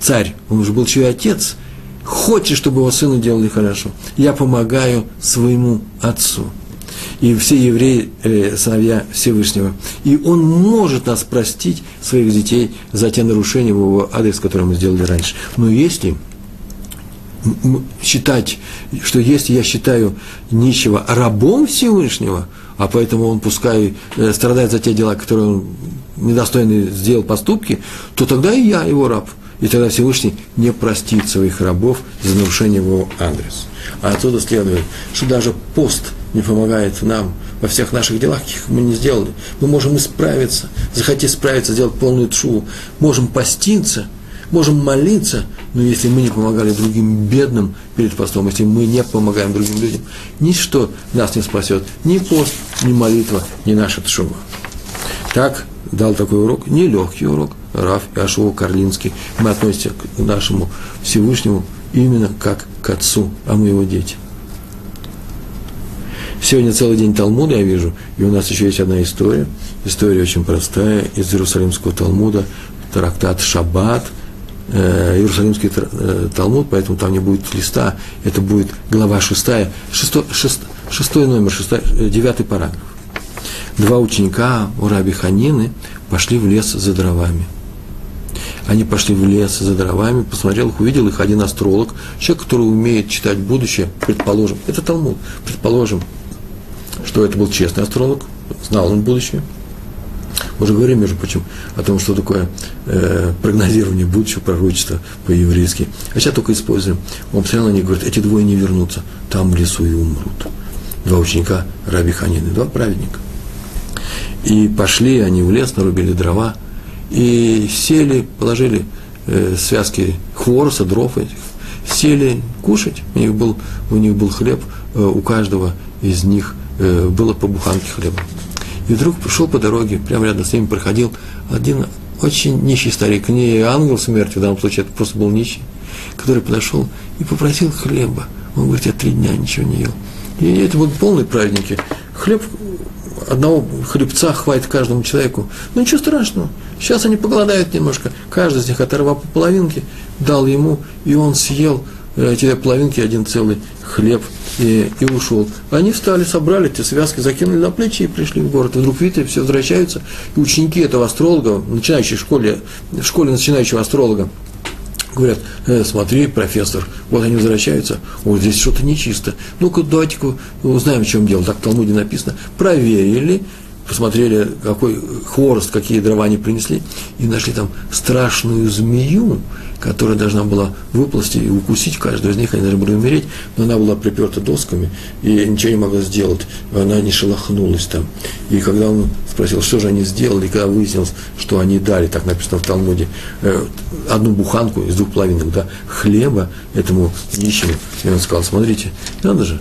царь, он уже был чей отец, хочет, чтобы его сыну делали хорошо. Я помогаю своему отцу. И все евреи, э, сыновья Всевышнего. И он может нас простить, своих детей, за те нарушения в его адрес, которые мы сделали раньше. Но если считать, что если я считаю нищего рабом Всевышнего, а поэтому он пускай э, страдает за те дела, которые он недостойный сделал поступки, то тогда и я его раб. И тогда Всевышний не простит своих рабов за нарушение его адрес. А отсюда следует, что даже пост не помогает нам во всех наших делах, каких мы не сделали. Мы можем исправиться, захотеть справиться, сделать полную тшу, можем поститься, можем молиться, но если мы не помогали другим бедным перед постом, если мы не помогаем другим людям, ничто нас не спасет, ни пост, ни молитва, ни наша тшува. Так дал такой урок, нелегкий урок, Раф Иошуа Карлинский. Мы относимся к нашему Всевышнему именно как к отцу, а мы его дети. Сегодня целый день Талмуда я вижу, и у нас еще есть одна история. История очень простая из Иерусалимского Талмуда, трактат Шаббат, Иерусалимский э, Талмуд, поэтому там не будет листа, это будет глава шестая, шестой, шест, шестой номер, шестой, э, девятый параграф. Два ученика у Раби Ханины пошли в лес за дровами. Они пошли в лес за дровами, посмотрел их, увидел их один астролог, человек, который умеет читать будущее, предположим, это Талмуд, предположим, что это был честный астролог, знал он будущее. Мы уже говорим, между прочим, о том, что такое э, прогнозирование будущего, пророчества по-еврейски. А сейчас только используем. Он них и говорит, эти двое не вернутся, там в лесу и умрут. Два ученика Раби Ханины, два праведника. И пошли они в лес, нарубили дрова, и сели, положили э, связки хвороста, дров этих, сели кушать. У них был, у них был хлеб, э, у каждого из них э, было по буханке хлеба. И вдруг шел по дороге, прямо рядом с ними проходил один очень нищий старик, не ангел смерти, в данном случае это просто был нищий, который подошел и попросил хлеба. Он говорит, я три дня ничего не ел. И это были полные праздники. Хлеб одного хлебца хватит каждому человеку. Ну ничего страшного. Сейчас они поголодают немножко. Каждый из них оторвал по половинке, дал ему, и он съел эти половинки, один целый хлеб и, и ушел. Они встали, собрали эти связки, закинули на плечи и пришли в город. И вдруг, видите, все возвращаются. И ученики этого астролога, начинающие в школе, в школе начинающего астролога, говорят, э, смотри, профессор, вот они возвращаются, вот здесь что-то нечисто. Ну-ка, давайте-ка узнаем, в чем дело. Так в Талмуде написано. Проверили, посмотрели, какой хворост, какие дрова они принесли, и нашли там страшную змею, которая должна была выползти и укусить каждого из них, они должны были умереть, но она была приперта досками и ничего не могла сделать, она не шелохнулась там. И когда он спросил, что же они сделали, и когда выяснилось, что они дали, так написано в Талмуде, э, одну буханку из двух половинок, да, хлеба этому нищему, и он сказал, смотрите, надо же,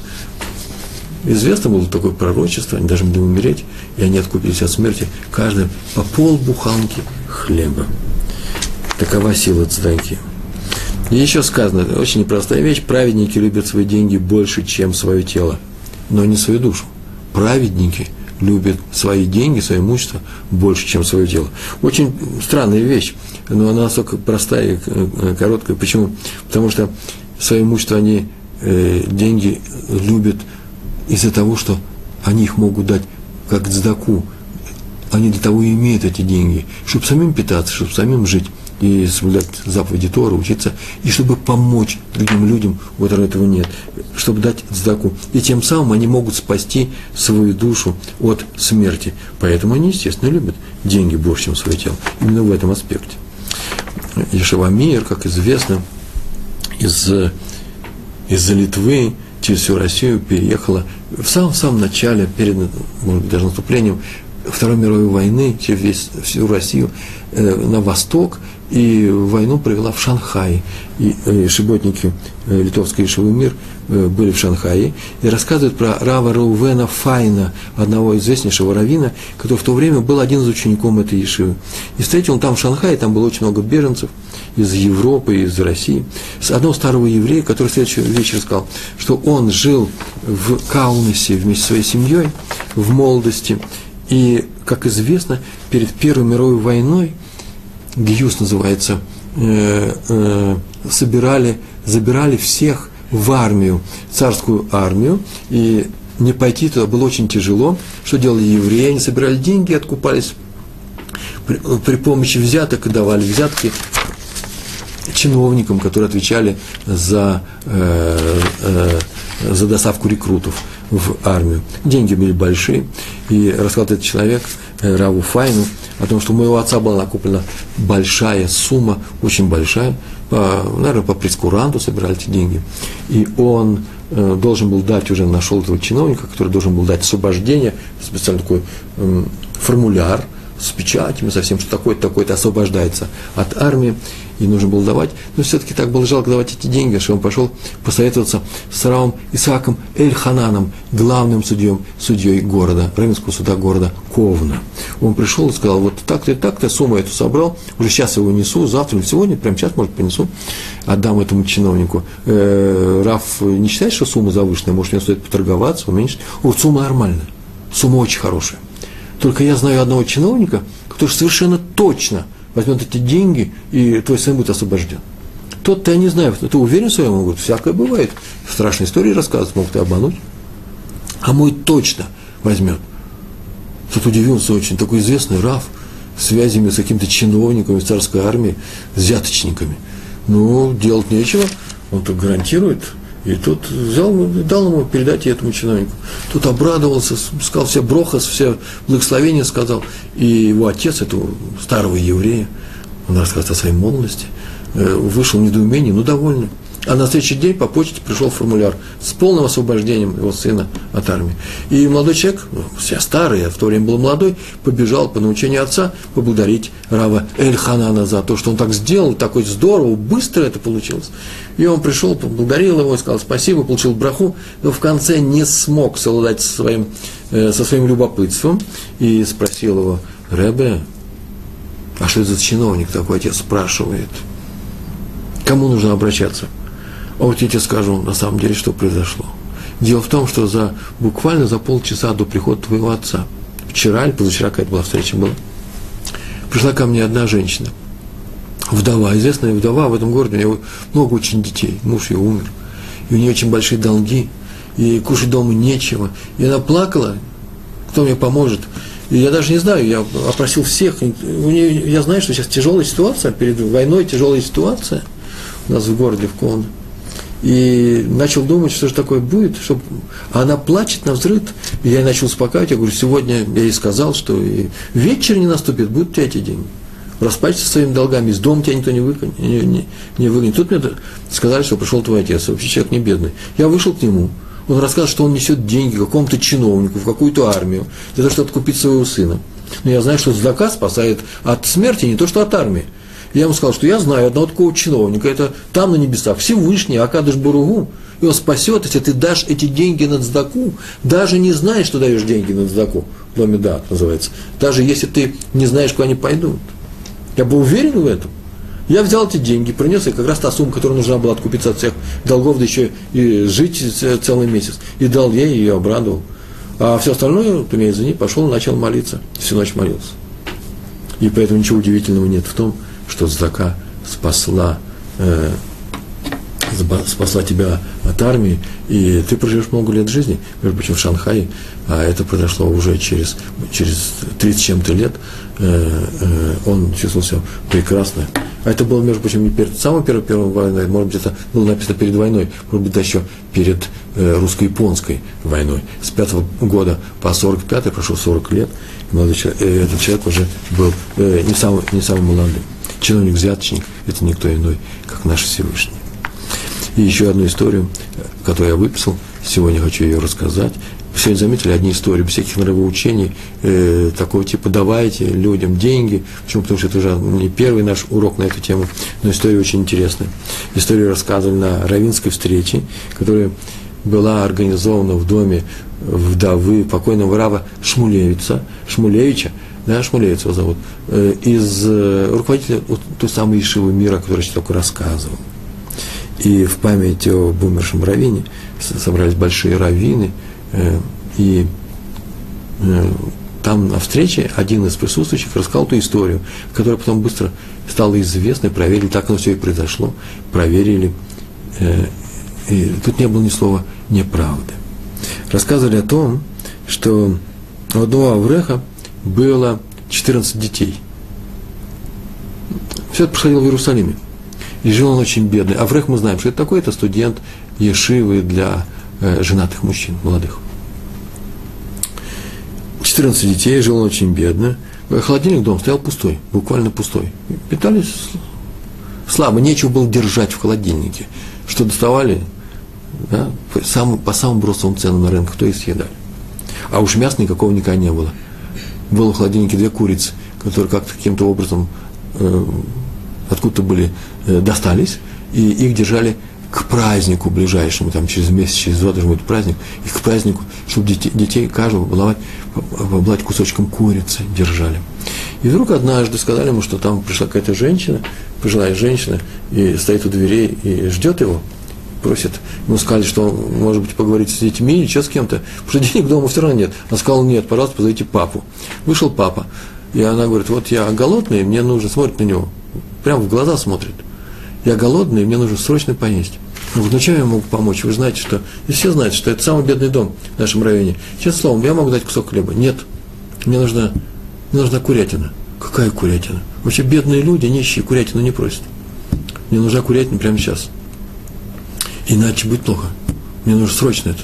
Известно было такое пророчество, они должны были умереть, и они откупились от смерти, каждый по пол буханки хлеба. Такова сила цдаки. И еще сказано, очень непростая вещь, праведники любят свои деньги больше, чем свое тело, но не свою душу. Праведники любят свои деньги, свое имущество больше, чем свое тело. Очень странная вещь, но она настолько простая и э, короткая. Почему? Потому что свое имущество они, э, деньги любят из-за того, что они их могут дать как дздаку. Они для того и имеют эти деньги, чтобы самим питаться, чтобы самим жить и соблюдать заповеди Тора, учиться, и чтобы помочь другим людям, у которых этого нет, чтобы дать дздаку. И тем самым они могут спасти свою душу от смерти. Поэтому они, естественно, любят деньги больше, чем свое тело. Именно в этом аспекте. Ешева Мир, как известно, из, из Литвы через всю Россию переехала в самом-самом начале, перед, может быть, даже наступлением Второй мировой войны, через весь, всю Россию, э, на восток, и войну провела в Шанхае. И э, шиботники э, литовской Ишевый мир э, были в Шанхае и рассказывают про Рава Раувена Файна, одного известнейшего равина, который в то время был один из учеников этой Ешивы. И встретил он там в Шанхае, там было очень много беженцев из Европы, из России, с одного старого еврея, который в следующий вечер сказал, что он жил в Каунасе вместе со своей семьей в молодости, и, как известно, перед Первой мировой войной – Гиюс называется э, э, собирали, забирали всех в армию, царскую армию, и не пойти туда было очень тяжело. Что делали евреи? Они собирали деньги, откупались при, при помощи взяток давали взятки чиновникам, которые отвечали за, э, э, за доставку рекрутов в армию. Деньги были большие, и рассказал этот человек э, Раву Файну о том, что у моего отца была накоплена большая сумма, очень большая, по, наверное, по прескуранту собирали эти деньги, и он э, должен был дать, уже нашел этого чиновника, который должен был дать освобождение, специально такой э, формуляр с печатями, со всем, что такое-то, такое-то освобождается от армии, и нужно было давать, но все-таки так было жалко давать эти деньги, что он пошел посоветоваться с Равом Исааком Эль-Хананом, главным судьем, судьей города, Равенского суда города Ковна. Он пришел и сказал, вот так-то и так-то, сумму эту собрал, уже сейчас его несу, завтра или сегодня, прямо сейчас, может, принесу, отдам этому чиновнику. Э, Раф не считает, что сумма завышенная, может, мне стоит поторговаться, уменьшить. Вот сумма нормальная, сумма очень хорошая. Только я знаю одного чиновника, который совершенно точно – возьмет эти деньги, и твой сын будет освобожден. Тот-то я не знаю, ты уверен в своем? Он говорит, всякое бывает. Страшные истории рассказывают, могут и обмануть. А мой точно возьмет. Тут удивился очень, такой известный Раф, связями с какими-то чиновниками царской армии, взяточниками. Ну, делать нечего, он тут гарантирует, и тут взял, дал ему передать этому чиновнику. Тут обрадовался, сказал все брохас, все благословения сказал. И его отец, этого старого еврея, он рассказывает о своей молодости, э, вышел в недоумение, ну, довольный. А на следующий день по почте пришел формуляр с полным освобождением его сына от армии. И молодой человек, ну, все старый, а в то время был молодой, побежал по научению отца поблагодарить Рава Эль-Ханана за то, что он так сделал, такой здорово, быстро это получилось. И он пришел, поблагодарил его, сказал спасибо, получил браху, но в конце не смог совладать со своим, э, со своим любопытством и спросил его, Ребе, а что это за чиновник такой, отец спрашивает? Кому нужно обращаться? А вот я тебе скажу на самом деле, что произошло. Дело в том, что за, буквально за полчаса до прихода твоего отца, вчера или позавчера какая-то была встреча была, пришла ко мне одна женщина, вдова, известная вдова в этом городе, у нее много очень детей, муж ее умер, и у нее очень большие долги, и кушать дома нечего, и она плакала, кто мне поможет, и я даже не знаю, я опросил всех, у нее, я знаю, что сейчас тяжелая ситуация, перед войной тяжелая ситуация у нас в городе, в Ковне, и начал думать, что же такое будет, чтобы... а она плачет на взрыв, я начал успокаивать, я говорю, сегодня я ей сказал, что и вечер не наступит, будут у тебя эти деньги. Расплачься своими долгами, из дома тебя никто не, выконит, не, не, не выгонит. Тут мне сказали, что пришел твой отец, вообще человек не бедный. Я вышел к нему, он рассказывает, что он несет деньги какому-то чиновнику, в какую-то армию, для того, чтобы откупить своего сына. Но я знаю, что заказ спасает от смерти, не то что от армии. Я ему сказал, что я знаю одного такого чиновника, это там на небесах, Всевышний, Акадыш Буругу, и он спасет, если ты дашь эти деньги на цдаку, даже не знаешь, что даешь деньги на цдаку, да называется, даже если ты не знаешь, куда они пойдут. Я был уверен в этом. Я взял эти деньги, принес, и как раз та сумма, которая нужна была откупиться от всех долгов, да еще и жить целый месяц, и дал ей, и ее обрадовал. А все остальное, ты меня извини, пошел начал молиться. Всю ночь молился. И поэтому ничего удивительного нет в том, что Здака спасла, э, спасла тебя от армии, и ты проживешь много лет жизни, между прочим, в Шанхае, а это произошло уже через, через 30 чем-то лет, э, э, он чувствовал себя прекрасно. А это было, между прочим, не перед самой первой, первой войной, может быть, это было написано перед войной, может быть, еще перед э, русско-японской войной. С пятого года по 45 прошло 40 лет, и молодой человек, э, этот человек уже был э, не, самый, не самый молодым чиновник-взяточник – это никто иной, как наш Всевышний. И еще одну историю, которую я выписал, сегодня хочу ее рассказать. Сегодня заметили одни истории, без всяких нравоучений, э, такого типа «давайте людям деньги». Почему? Потому что это уже не первый наш урок на эту тему, но история очень интересная. Историю рассказывали на равинской встрече, которая была организована в доме вдовы покойного Рава Шмулевица, Шмулевича, да, Шмулевец его зовут, э, из э, руководителя вот, той самой Ишивы мира, который я только рассказывал. И в память о бумершем раввине собрались большие раввины, э, и там на встрече один из присутствующих рассказал эту историю, которая потом быстро стала известной, проверили, так оно все и произошло, проверили. И тут не было ни слова неправды. Рассказывали о том, что у одного Авреха было 14 детей. Все это происходило в Иерусалиме. И жил он очень бедный. Аврех мы знаем, что это такой, это студент Ешивы для э, женатых мужчин, молодых. 14 детей, жил он очень бедно. Холодильник дом стоял пустой, буквально пустой. Питались слабо, нечего было держать в холодильнике. Что доставали, да, по, самым, по самым бросовым ценам на рынке, то и съедали. А уж мяса никакого никогда не было. Было в холодильнике две курицы, которые как-то каким-то образом э, откуда-то были, э, достались, и их держали к празднику ближайшему, там через месяц, через два должен быть праздник, и к празднику, чтобы детей, детей каждого баловать, баловать кусочком курицы держали. И вдруг однажды сказали ему, что там пришла какая-то женщина, пожилая женщина, и стоит у дверей и ждет его, просит. Ему сказали, что он, может быть, поговорить с детьми или что с кем-то, потому что денег дома все равно нет. Он сказал, нет, пожалуйста, позовите папу. Вышел папа, и она говорит, вот я голодный, мне нужно, смотрит на него, прямо в глаза смотрит. Я голодный, мне нужно срочно поесть. Ну, вот, ну чем я могу помочь? Вы знаете, что, и все знают, что это самый бедный дом в нашем районе. Честным словом, я могу дать кусок хлеба. Нет, мне нужна, мне нужна курятина. Какая курятина? Вообще бедные люди, нищие, курятину не просят. Мне нужна курятина прямо сейчас. Иначе будет плохо. Мне нужно срочно это.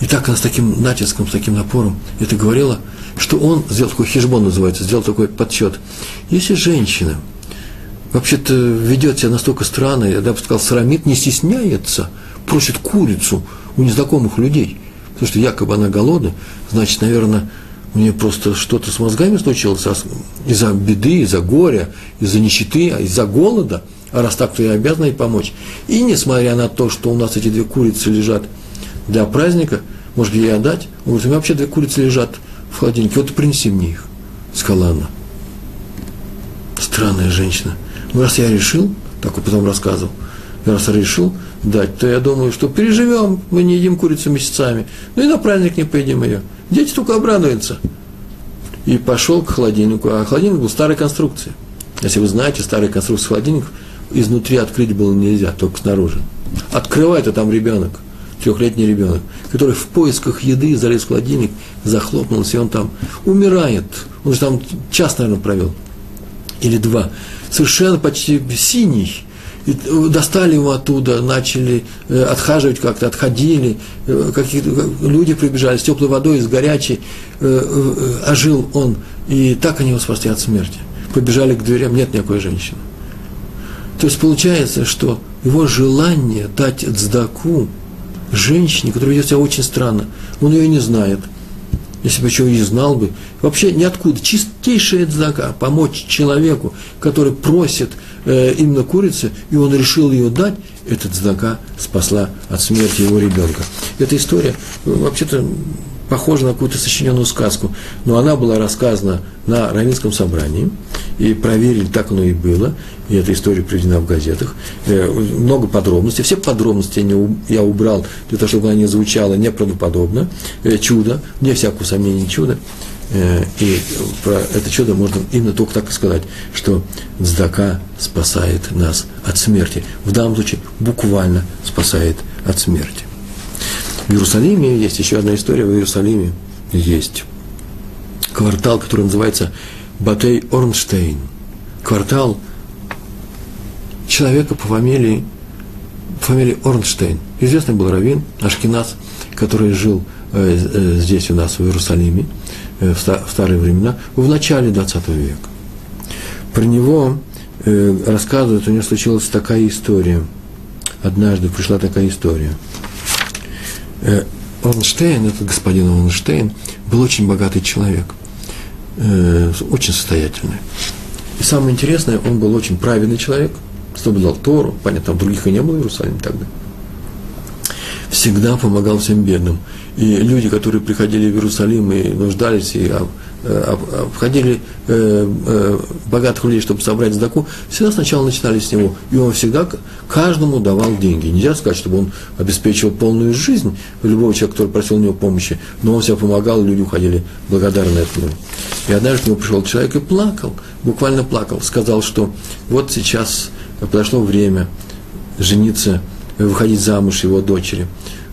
И так она с таким натиском, с таким напором это говорила, что он сделал такой хижбон называется, сделал такой подсчет. Если женщина – вообще-то ведет себя настолько странно, я бы сказал, срамит, не стесняется, просит курицу у незнакомых людей, потому что якобы она голодна, значит, наверное, у нее просто что-то с мозгами случилось а из-за беды, из-за горя, из-за нищеты, а из-за голода, раз так, то я обязана ей помочь. И несмотря на то, что у нас эти две курицы лежат для праздника, может, ей отдать? Он говорит, у меня вообще две курицы лежат в холодильнике, вот принеси мне их, сказала она. Странная женщина – ну, раз я решил, так вот потом рассказывал, раз я решил дать, то я думаю, что переживем, мы не едим курицу месяцами, ну и на праздник не поедим ее. Дети только обрадуются. И пошел к холодильнику, а холодильник был старой конструкции. Если вы знаете, старые конструкции холодильников изнутри открыть было нельзя, только снаружи. Открывает, а там ребенок, трехлетний ребенок, который в поисках еды залез в холодильник, захлопнулся, и он там умирает. Он же там час, наверное, провел. Или два совершенно почти синий. И достали его оттуда, начали э, отхаживать как-то, отходили, э, какие-то люди прибежали с теплой водой, с горячей, э, ожил он, и так они его спасли от смерти. Побежали к дверям, нет никакой женщины. То есть получается, что его желание дать цдаку женщине, которая ведет себя очень странно, он ее не знает – если бы еще и знал бы, вообще ниоткуда, чистейшая дзака, помочь человеку, который просит э, именно курицы, и он решил ее дать, эта дзака спасла от смерти его ребенка. Эта история, вообще-то, похожа на какую-то сочиненную сказку, но она была рассказана на Равинском собрании, и проверили, так оно и было, и эта история приведена в газетах. Э, много подробностей, все подробности я убрал для того, чтобы она не звучала неправдоподобно. Э, чудо, не всякого сомнения чудо. Э, и про это чудо можно именно только так сказать, что Здака спасает нас от смерти. В данном случае буквально спасает от смерти. В Иерусалиме есть еще одна история, в Иерусалиме есть квартал, который называется Батей Орнштейн. Квартал человека по фамилии, фамилии Орнштейн. Известный был раввин Ашкинас, который жил э, э, здесь у нас, в Иерусалиме, э, в, ста, старые времена, в начале 20 века. Про него рассказывают, у него случилась такая история. Однажды пришла такая история – Э, Орнштейн, этот господин Орнштейн, был очень богатый человек, э, очень состоятельный. И самое интересное, он был очень праведный человек, соблюдал Тору, понятно, там других и не было в Иерусалиме тогда. Всегда помогал всем бедным. И люди, которые приходили в Иерусалим и нуждались, и э, обходили богатых людей, чтобы собрать сдаку, всегда сначала начинали с него. И он всегда каждому давал деньги. Нельзя сказать, чтобы он обеспечивал полную жизнь любого человека, который просил у него помощи, но он всегда помогал, и люди уходили благодарны этому. И однажды к нему пришел человек и плакал, буквально плакал, сказал, что вот сейчас подошло время жениться, выходить замуж его дочери.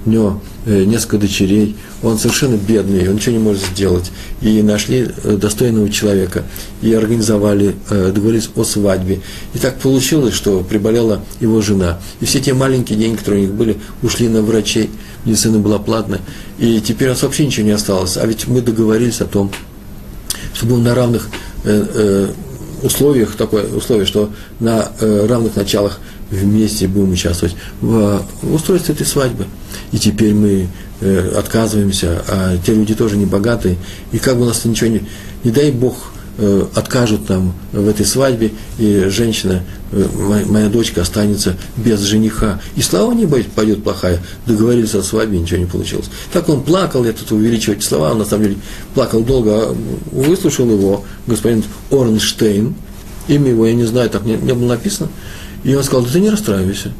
У него э, несколько дочерей, он совершенно бедный, он ничего не может сделать. И нашли э, достойного человека, и организовали, э, договорились о свадьбе. И так получилось, что приболела его жена. И все те маленькие деньги, которые у них были, ушли на врачей, медицина была платная. И теперь у нас вообще ничего не осталось. А ведь мы договорились о том, чтобы он на равных условиях, такое условие, что на равных началах вместе будем участвовать в устройстве этой свадьбы. И теперь мы э, отказываемся, а те люди тоже не богатые. И как бы у нас ничего не... Не дай Бог э, откажут нам в этой свадьбе, и женщина, э, моя, дочка останется без жениха. И слава не будет, пойдет плохая. Договорились о свадьбе, ничего не получилось. Так он плакал, я тут увеличиваю эти слова, он на самом деле плакал долго. А выслушал его господин Орнштейн, имя его, я не знаю, так не, не было написано. И он сказал, да ты не расстраивайся,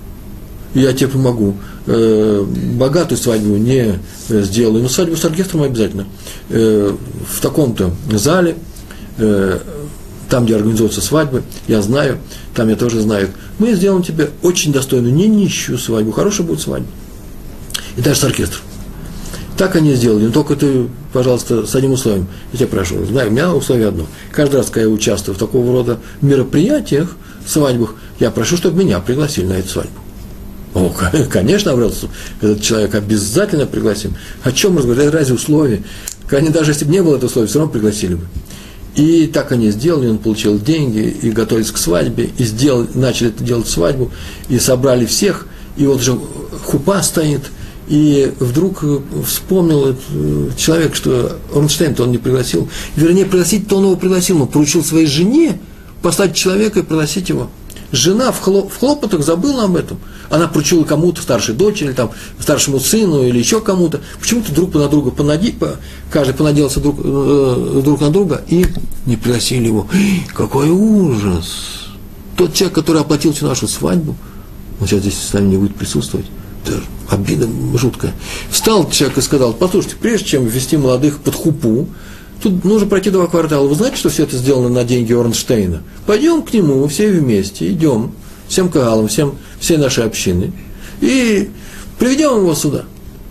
я тебе помогу. Э, богатую свадьбу не сделаю, но свадьбу с оркестром обязательно. Э, в таком-то зале, э, там, где организуются свадьбы, я знаю, там я тоже знаю. Мы сделаем тебе очень достойную, не нищую свадьбу, хорошая будет свадьба. И даже с оркестром. Так они сделали, но только ты, пожалуйста, с одним условием, я тебя прошу, знаю, у меня условие одно. Каждый раз, когда я участвую в такого рода мероприятиях, свадьбах, я прошу, чтобы меня пригласили на эту свадьбу. О, конечно, обратно, этот человек обязательно пригласим. О чем разговаривать? Разве условия? Они даже если бы не было этого условия, все равно пригласили бы. И так они сделали, он получил деньги, и готовились к свадьбе, и сделали, начали делать свадьбу, и собрали всех, и вот же хупа стоит, и вдруг вспомнил этот э, человек, что Орнштейн-то он не пригласил. Вернее, пригласить-то он его пригласил, но поручил своей жене послать человека и пригласить его. Жена в, хлоп, в хлопотах забыла об этом. Она поручила кому-то, старшей дочери, там, старшему сыну или еще кому-то. Почему-то друг на друга понади, по, каждый понадеялся друг, э, друг на друга и не пригласили его. Какой ужас! Тот человек, который оплатил всю нашу свадьбу, он сейчас здесь с нами не будет присутствовать. Это обида жуткая. Встал человек и сказал, послушайте, прежде чем ввести молодых под хупу, Тут нужно пройти два квартала. Вы знаете, что все это сделано на деньги Орнштейна? Пойдем к нему все вместе, идем, всем кагалам, всем, всей нашей общины, и приведем его сюда.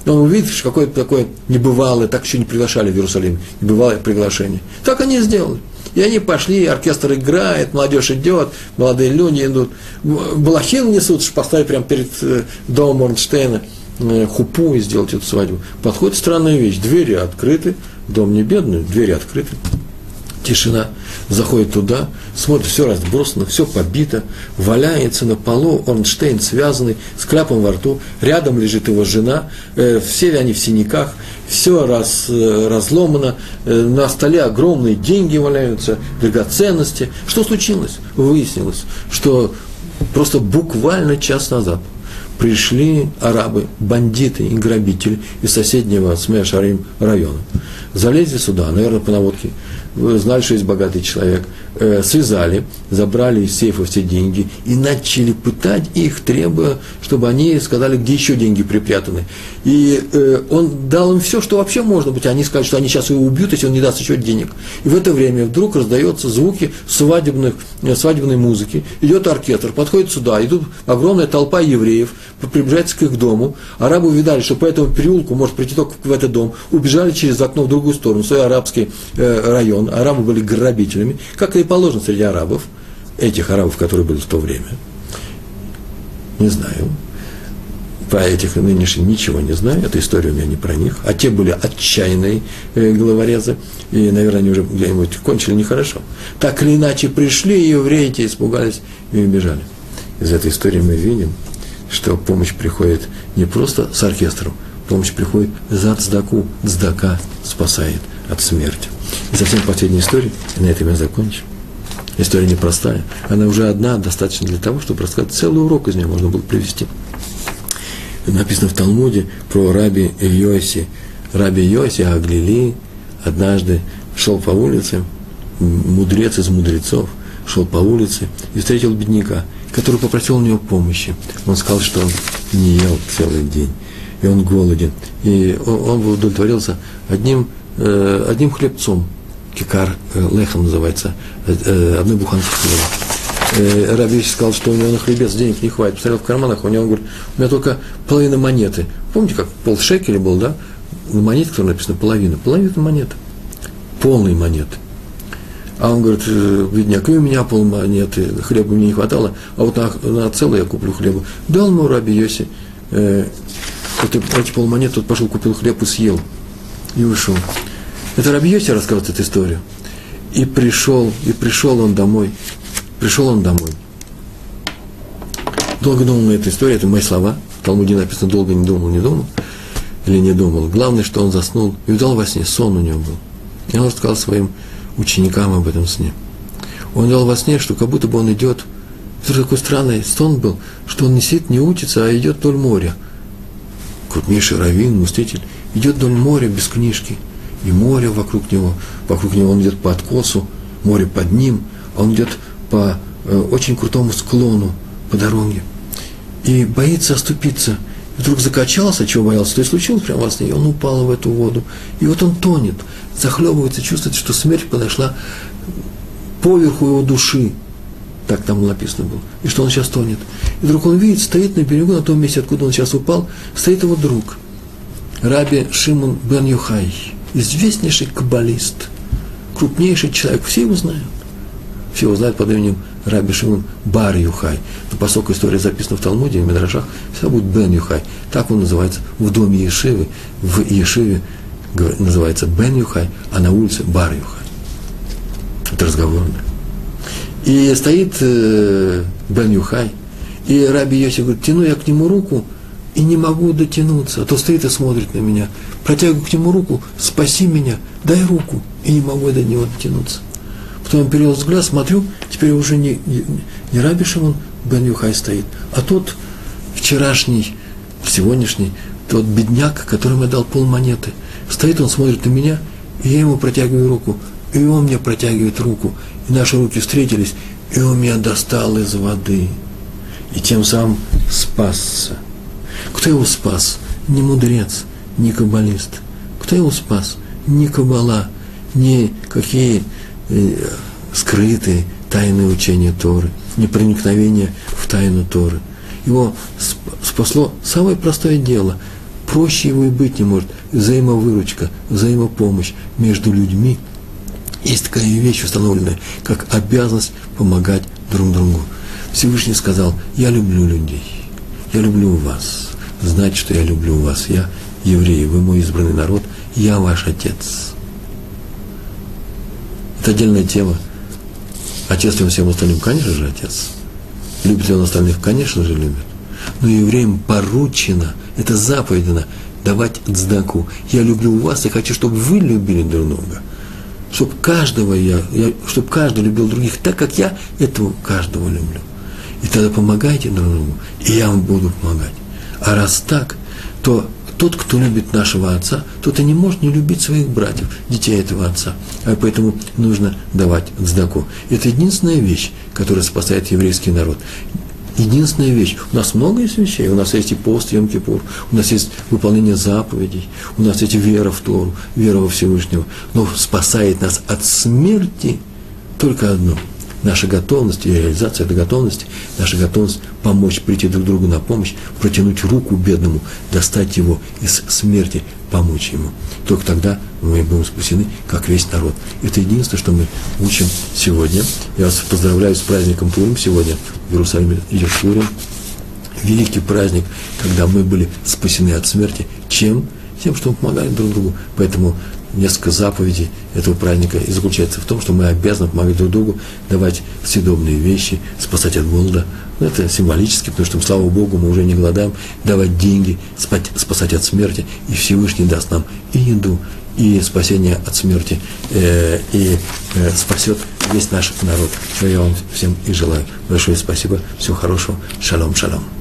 Он увидит, что какое-то такое небывалое, так еще не приглашали в Иерусалим, небывалое приглашение. Так они и сделали. И они пошли, оркестр играет, молодежь идет, молодые люди идут. Балахин несут, чтобы поставить прямо перед э, домом Орнштейна э, хупу и сделать эту свадьбу. Подходит странная вещь, двери открыты, дом не бедный, двери открыты, тишина, заходит туда, смотрит, все разбросано, все побито, валяется на полу, Орнштейн связанный, с кляпом во рту, рядом лежит его жена, э, все они в синяках, все раз, э, разломано, э, на столе огромные деньги валяются, драгоценности. Что случилось? Выяснилось, что просто буквально час назад пришли арабы, бандиты и грабители из соседнего Смея-Шарим района залезли сюда, наверное, по наводке, знали, что есть богатый человек, э, связали, забрали из сейфа все деньги и начали пытать их, требуя, чтобы они сказали, где еще деньги припрятаны. И э, он дал им все, что вообще можно быть. Они сказали, что они сейчас его убьют, если он не даст еще денег. И в это время вдруг раздаются звуки свадебных, э, свадебной музыки. Идет оркестр, подходит сюда, идут огромная толпа евреев, приближается к их дому. Арабы увидали, что по этому переулку может прийти только в этот дом. Убежали через окно в другую сторону, в свой арабский район. Арабы были грабителями, как и положено среди арабов, этих арабов, которые были в то время. Не знаю. Про этих нынешних ничего не знаю, эта история у меня не про них. А те были отчаянные э, головорезы, и, наверное, они уже где-нибудь кончили нехорошо. Так или иначе пришли евреи, те испугались и убежали. Из этой истории мы видим, что помощь приходит не просто с оркестром, помощь приходит за цдаку, цдака спасает от смерти. Совсем последняя история, и на этом я закончу. История непростая. Она уже одна достаточно для того, чтобы рассказать целый урок из нее можно было привести. Написано в Талмуде про раби Йоси. Раби Йоси Аглили однажды шел по улице, мудрец из мудрецов, шел по улице и встретил бедняка, который попросил у него помощи. Он сказал, что он не ел целый день, и он голоден. И он удовлетворился одним, э, одним хлебцом, кикар э, лехом называется, э, одной буханки хлеба. Раби сказал, что у него на хлебец денег не хватит. Посмотрел в карманах, у него он говорит, у меня только половина монеты. Помните, как полшекеля был, да? На монете, которая написана половина. Половина монеты. Полной монеты. А он говорит, бедняк, и у меня пол монеты, хлеба мне не хватало, а вот на, на целый я куплю хлеба. Дал ему Раби Йоси э, это, эти полмонет, тот пошел, купил хлеб и съел, и ушел. Это Раби Йоси рассказывает эту историю. И пришел, и пришел он домой, пришел он домой. Долго думал на эту историю, это мои слова. В Талмуде написано, долго не думал, не думал, или не думал. Главное, что он заснул и видал во сне, сон у него был. И он рассказал своим ученикам об этом сне. Он видел во сне, что как будто бы он идет, это такой странный сон был, что он не сидит, не учится, а идет вдоль моря – крупнейший раввин, мститель, идет вдоль моря без книжки. И море вокруг него, вокруг него он идет по откосу, море под ним, а он идет по э, очень крутому склону, по дороге. И боится оступиться. И вдруг закачался, чего боялся, то и случилось прямо во сне, и он упал в эту воду. И вот он тонет, захлебывается, чувствует, что смерть подошла поверху его души, так там написано было, и что он сейчас тонет. И вдруг он видит, стоит на берегу, на том месте, откуда он сейчас упал, стоит его друг, Раби Шимон бен Юхай, известнейший каббалист, крупнейший человек, все его знают. Все его знают под именем Раби Шимон Бар Юхай. Но поскольку история записана в Талмуде, в Медрашах, все будет Бен Юхай. Так он называется в доме Ешивы, в Ешиве называется Бен Юхай, а на улице Бар Юхай. Это разговорное. И стоит э, Бен Юхай, и Раби Йосиф говорит, тяну я к нему руку, и не могу дотянуться, а то стоит и смотрит на меня. Протягиваю к нему руку, спаси меня, дай руку, и не могу до него дотянуться. Потом я перевел взгляд, смотрю, теперь уже не, не, не Раби Шимон Бен Юхай стоит, а тот вчерашний, сегодняшний, тот бедняк, которому я дал пол монеты. Стоит он, смотрит на меня, и я ему протягиваю руку, и он мне протягивает руку и наши руки встретились, и он меня достал из воды, и тем самым спасся. Кто его спас? Не мудрец, не каббалист. Кто его спас? Не каббала, не какие э, скрытые тайные учения Торы, не проникновение в тайну Торы. Его спасло самое простое дело. Проще его и быть не может. Взаимовыручка, взаимопомощь между людьми – есть такая вещь установленная, как обязанность помогать друг другу. Всевышний сказал, я люблю людей, я люблю вас. Знать, что я люблю вас. Я еврей, вы мой избранный народ, я ваш отец. Это отдельная тема. Отец ли он всем остальным? Конечно же, отец. Любит ли он остальных? Конечно же, любит. Но евреям поручено, это заповедано, давать цдаку. Я люблю вас и хочу, чтобы вы любили друг друга чтобы каждого я, я чтобы каждый любил других так, как я этого каждого люблю. И тогда помогайте друг другу, и я вам буду помогать. А раз так, то тот, кто любит нашего отца, тот и не может не любить своих братьев, детей этого отца. А поэтому нужно давать цдаку. Это единственная вещь, которая спасает еврейский народ единственная вещь. У нас много есть вещей. У нас есть и пост Йом Кипур, у нас есть выполнение заповедей, у нас есть вера в Тору, вера во Всевышнего. Но спасает нас от смерти только одно – наша готовность и реализация этой готовности, наша готовность помочь, прийти друг другу на помощь, протянуть руку бедному, достать его из смерти, помочь ему. Только тогда мы будем спасены, как весь народ. Это единственное, что мы учим сегодня. Я вас поздравляю с праздником Пурим. Сегодня в Иерусалиме идет Пурим. Великий праздник, когда мы были спасены от смерти. Чем? Тем, что мы помогаем друг другу. Поэтому несколько заповедей этого праздника и заключается в том, что мы обязаны помогать друг другу, давать съедобные вещи, спасать от голода. Но это символически, потому что, слава Богу, мы уже не голодаем, давать деньги, спать, спасать от смерти, и Всевышний даст нам и еду, и спасение от смерти, э, и э, спасет весь наш народ. Чего я вам всем и желаю. Большое спасибо, всего хорошего. Шалом, шалом.